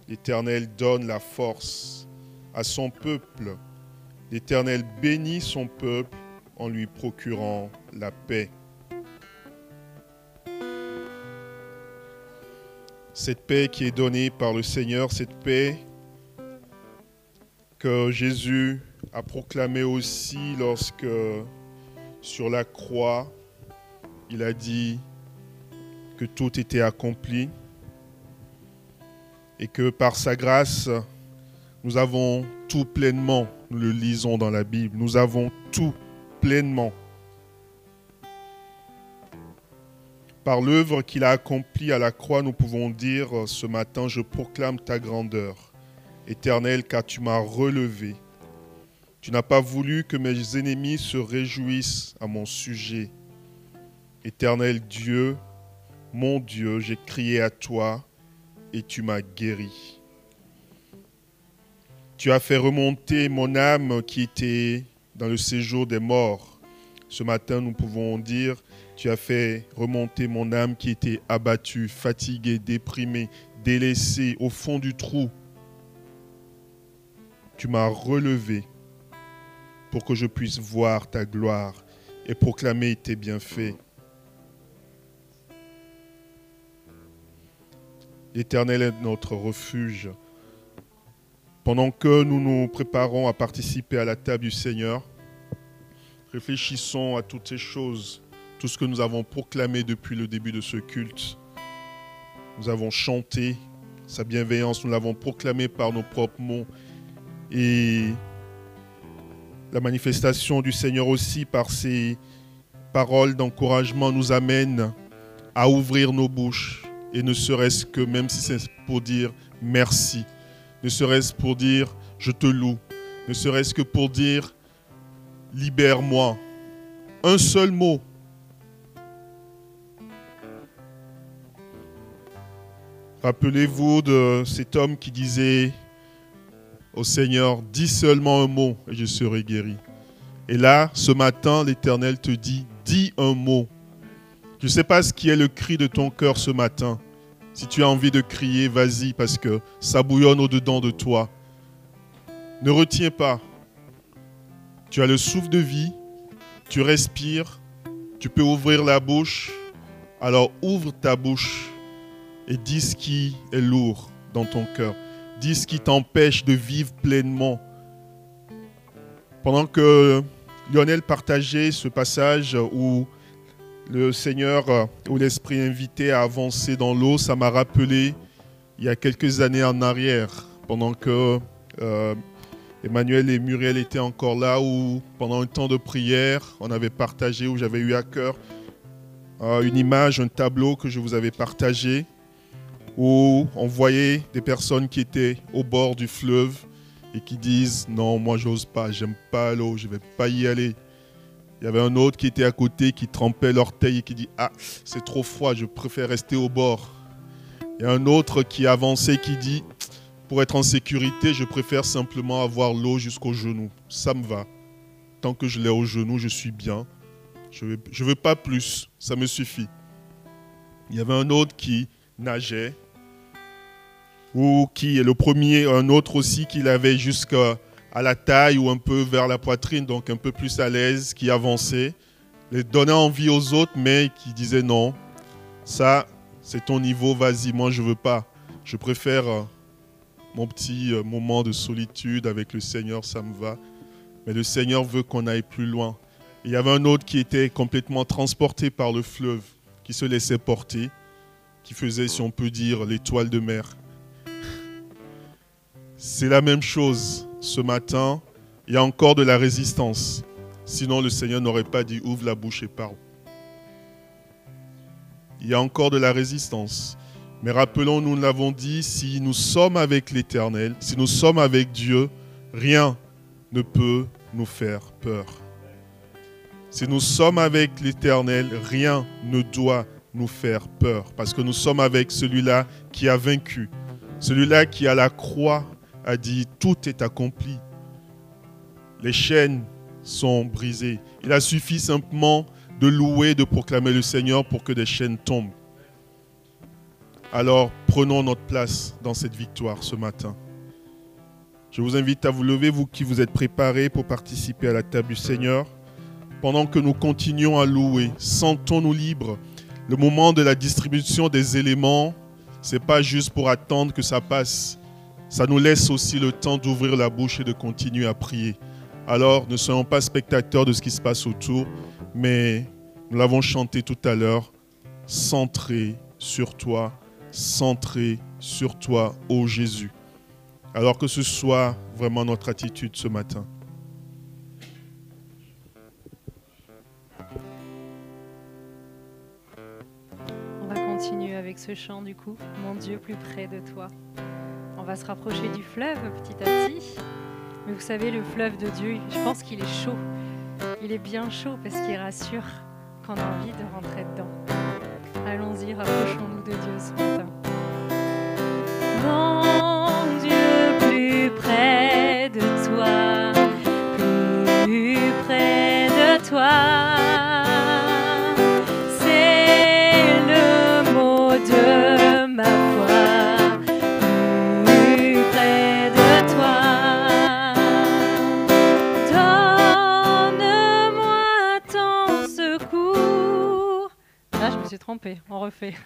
L'Éternel donne la force à son peuple. L'Éternel bénit son peuple en lui procurant la paix. Cette paix qui est donnée par le Seigneur, cette paix que Jésus a proclamée aussi lorsque sur la croix, il a dit que tout était accompli et que par sa grâce, nous avons tout pleinement, nous le lisons dans la Bible, nous avons tout pleinement. Par l'œuvre qu'il a accomplie à la croix, nous pouvons dire ce matin, je proclame ta grandeur, éternel, car tu m'as relevé. Tu n'as pas voulu que mes ennemis se réjouissent à mon sujet. Éternel Dieu, mon Dieu, j'ai crié à toi et tu m'as guéri. Tu as fait remonter mon âme qui était dans le séjour des morts. Ce matin, nous pouvons dire, tu as fait remonter mon âme qui était abattue, fatiguée, déprimée, délaissé au fond du trou, tu m'as relevé pour que je puisse voir ta gloire et proclamer tes bienfaits. L'Éternel est notre refuge. Pendant que nous nous préparons à participer à la table du Seigneur, réfléchissons à toutes ces choses, tout ce que nous avons proclamé depuis le début de ce culte. Nous avons chanté sa bienveillance, nous l'avons proclamé par nos propres mots. Et la manifestation du Seigneur aussi par ses paroles d'encouragement nous amène à ouvrir nos bouches et ne serait-ce que même si c'est pour dire merci, ne serait-ce pour dire je te loue, ne serait-ce que pour dire libère-moi. Un seul mot. Rappelez-vous de cet homme qui disait au Seigneur, dis seulement un mot et je serai guéri. Et là, ce matin, l'Éternel te dit, dis un mot je ne sais pas ce qui est le cri de ton cœur ce matin. Si tu as envie de crier, vas-y, parce que ça bouillonne au-dedans de toi. Ne retiens pas. Tu as le souffle de vie, tu respires, tu peux ouvrir la bouche. Alors ouvre ta bouche et dis ce qui est lourd dans ton cœur. Dis ce qui t'empêche de vivre pleinement. Pendant que Lionel partageait ce passage où le Seigneur euh, ou l'Esprit invité à avancer dans l'eau, ça m'a rappelé il y a quelques années en arrière, pendant que euh, Emmanuel et Muriel étaient encore là, où pendant un temps de prière, on avait partagé, où j'avais eu à cœur euh, une image, un tableau que je vous avais partagé, où on voyait des personnes qui étaient au bord du fleuve et qui disent non, moi j'ose pas, j'aime pas l'eau, je vais pas y aller. Il y avait un autre qui était à côté, qui trempait l'orteil et qui dit Ah, c'est trop froid, je préfère rester au bord. Il y a un autre qui avançait, qui dit Pour être en sécurité, je préfère simplement avoir l'eau jusqu'au genou. Ça me va. Tant que je l'ai au genou, je suis bien. Je ne veux, veux pas plus, ça me suffit. Il y avait un autre qui nageait, ou qui est le premier, un autre aussi qui l'avait jusqu'à à la taille ou un peu vers la poitrine, donc un peu plus à l'aise, qui avançait, les donnait envie aux autres, mais qui disait non, ça, c'est ton niveau, vas-y, moi je veux pas. Je préfère euh, mon petit euh, moment de solitude avec le Seigneur, ça me va. Mais le Seigneur veut qu'on aille plus loin. Il y avait un autre qui était complètement transporté par le fleuve, qui se laissait porter, qui faisait, si on peut dire, l'étoile de mer. C'est la même chose ce matin, il y a encore de la résistance. Sinon, le Seigneur n'aurait pas dit ouvre la bouche et parle. Il y a encore de la résistance. Mais rappelons, nous l'avons dit, si nous sommes avec l'Éternel, si nous sommes avec Dieu, rien ne peut nous faire peur. Si nous sommes avec l'Éternel, rien ne doit nous faire peur, parce que nous sommes avec celui-là qui a vaincu, celui-là qui à la croix a dit, tout est accompli. Les chaînes sont brisées. Il a suffi simplement de louer, de proclamer le Seigneur pour que des chaînes tombent. Alors prenons notre place dans cette victoire ce matin. Je vous invite à vous lever, vous qui vous êtes préparés pour participer à la table du Seigneur. Pendant que nous continuons à louer, sentons-nous libres. Le moment de la distribution des éléments, ce n'est pas juste pour attendre que ça passe ça nous laisse aussi le temps d'ouvrir la bouche et de continuer à prier. Alors, ne soyons pas spectateurs de ce qui se passe autour, mais nous l'avons chanté tout à l'heure, centré sur toi, centré sur toi, ô Jésus. Alors que ce soit vraiment notre attitude ce matin. On va continuer avec ce chant du coup, Mon Dieu plus près de toi. On va se rapprocher du fleuve petit à petit. Mais vous savez, le fleuve de Dieu, je pense qu'il est chaud. Il est bien chaud parce qu'il rassure qu'on a envie de rentrer dedans. Allons-y, rapprochons-nous de Dieu ce matin. Mon Dieu, plus près de toi, plus près de toi. C'est le mot de ma suis trompée, on refait.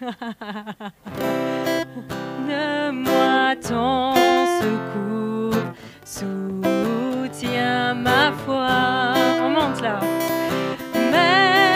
Donne-moi ton secours, soutiens ma foi. On monte là. Mais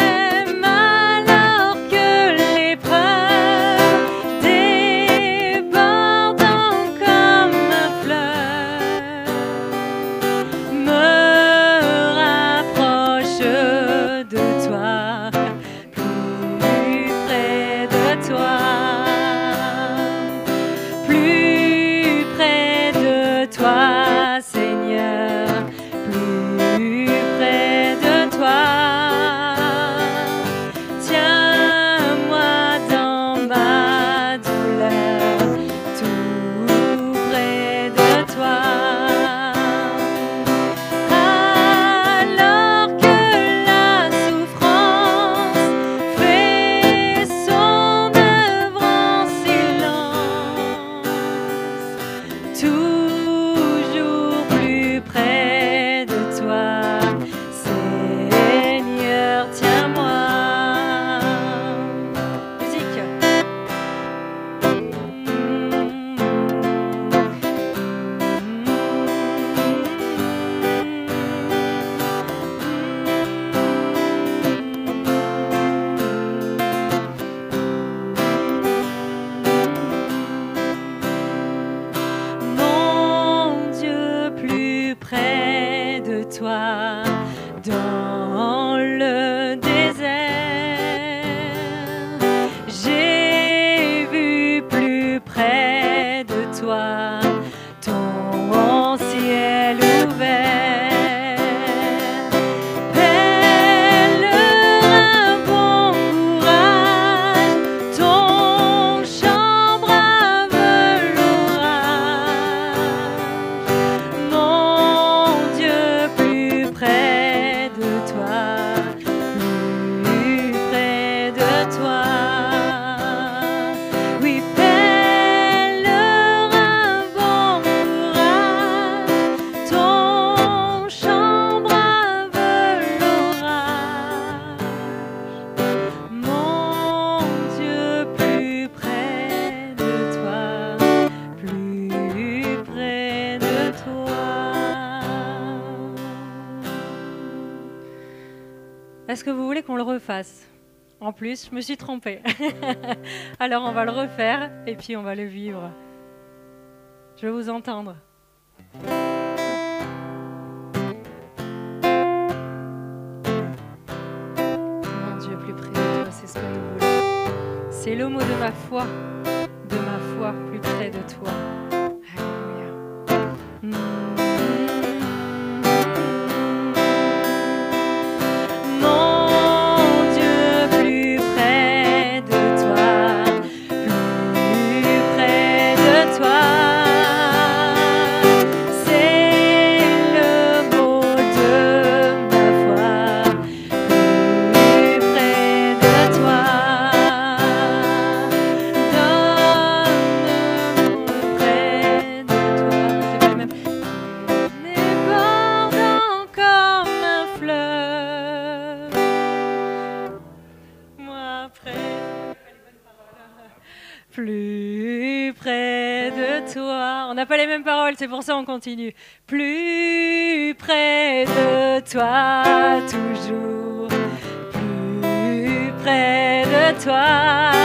to plus, je me suis trompée. Euh. Alors on va le refaire et puis on va le vivre. Je veux vous entendre. on continue. Plus près de toi, toujours. Plus près de toi.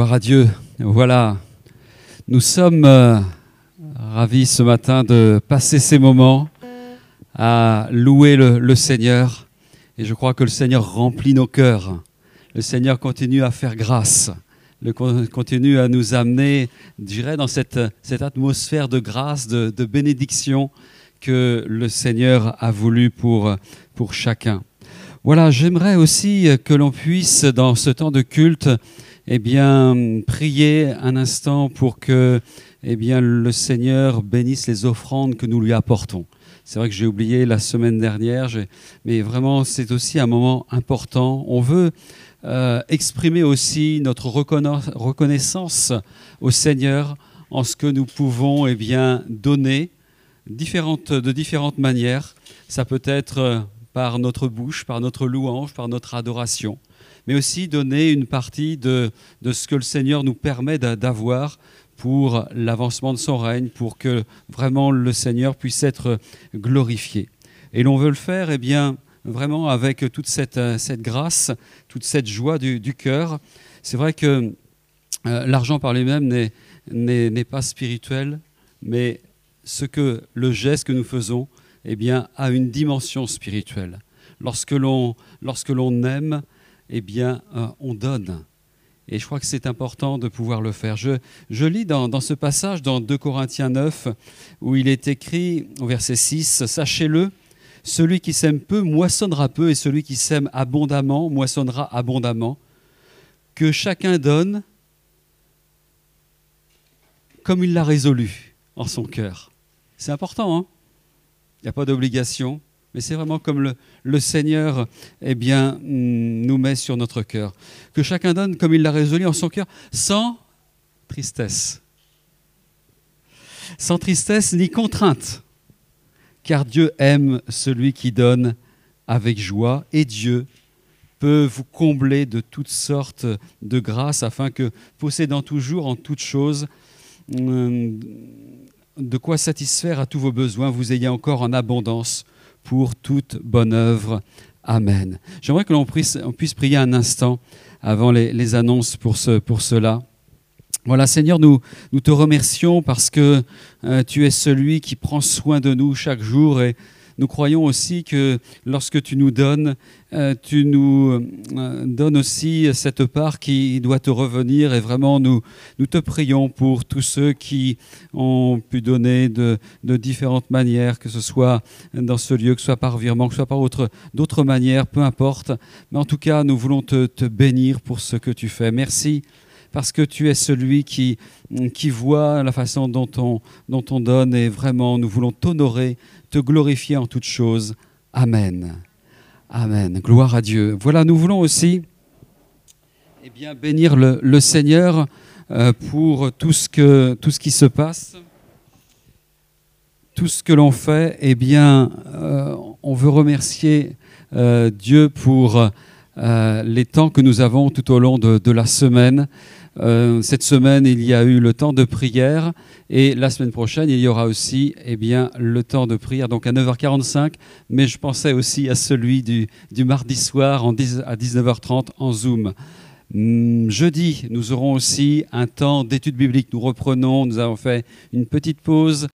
Gloire à Dieu. Voilà, nous sommes euh, ravis ce matin de passer ces moments à louer le, Seigneur. Et je crois que le Seigneur remplit nos cœurs. Le Seigneur continue à faire grâce. Le con- continue à nous amener, je dirais, dans cette, cette atmosphère de grâce, de, de bénédiction que le Seigneur a voulu pour, pour chacun. Voilà, j'aimerais aussi que l'on puisse, dans ce temps de culte, eh bien, prier un instant pour que eh bien, le Seigneur bénisse les offrandes que nous lui apportons. C'est vrai que j'ai oublié la semaine dernière, mais vraiment, c'est aussi un moment important. On veut euh, exprimer aussi notre reconna- reconnaissance au Seigneur en ce que nous pouvons eh bien, donner de différentes manières. Ça peut être euh, par notre bouche, par notre louange, par notre adoration, mais aussi donner une partie de, de ce que le Seigneur nous permet d'a- d'avoir pour l'avancement de son règne, pour que vraiment le Seigneur puisse être glorifié. Et l'on veut le faire, eh bien, vraiment avec toute cette, euh, cette grâce, toute cette joie du, cœur. C'est vrai que euh, l'argent par lui-même n'est pas spirituel, mais ce que le geste que nous faisons, eh bien, a une dimension spirituelle. Lorsque l'on lorsque aime, eh bien, euh, on donne. Et je crois que c'est important de pouvoir le faire. Je, je lis dans, dans ce passage, dans 2 Corinthiens 9, où il est écrit, au verset 6, Sachez-le, celui qui sème peu moissonnera peu, et celui qui sème abondamment moissonnera abondamment. Que chacun donne comme il l'a résolu en son cœur. C'est important, hein? Il n'y a pas d'obligation, mais c'est vraiment comme le, Seigneur eh bien, mm, nous met sur notre cœur. Que chacun donne comme il l'a résolu en son cœur, sans tristesse. Sans tristesse ni contrainte. Car Dieu aime celui qui donne avec joie et Dieu peut vous combler de toutes sortes de grâces afin que, possédant toujours en toutes choses hum, de quoi satisfaire à tous vos besoins, vous ayez encore en abondance pour toute bonne œuvre. Amen. J'aimerais que l'on puisse, prier un instant avant les, annonces pour, ce, cela. Voilà, Seigneur, nous, nous te remercions parce que euh, tu es celui qui prend soin de nous chaque jour et nous croyons aussi que lorsque tu nous donnes, euh, tu nous euh, donnes aussi cette part qui doit te revenir et vraiment nous, nous te prions pour tous ceux qui ont pu donner de, différentes manières, que ce soit dans ce lieu, que ce soit par virement, que ce soit par autre- d'autres manières, peu importe. Mais en tout cas, nous voulons te bénir pour ce que tu fais. Merci parce que tu es celui qui, qui voit la façon dont on, dont on donne et vraiment nous voulons t'honorer, te glorifier en toutes choses. Amen. Amen. Gloire à Dieu. Voilà, nous voulons aussi eh bien, bénir le, le Seigneur euh, pour tout ce, que, tout ce qui se passe. Tout ce que l'on fait, eh bien, euh, on veut remercier euh, Dieu pour les temps que nous avons tout au long de, de la semaine. Euh, cette semaine, il y a eu le temps de prière et la semaine prochaine, il y aura aussi eh bien, le temps de prière, donc à 9h45. Mais je pensais aussi à celui du, du mardi soir en 10 à 19h30 en Zoom. Hum, Jeudi, nous aurons aussi un temps d'étude biblique. Nous reprenons, nous avons fait une petite pause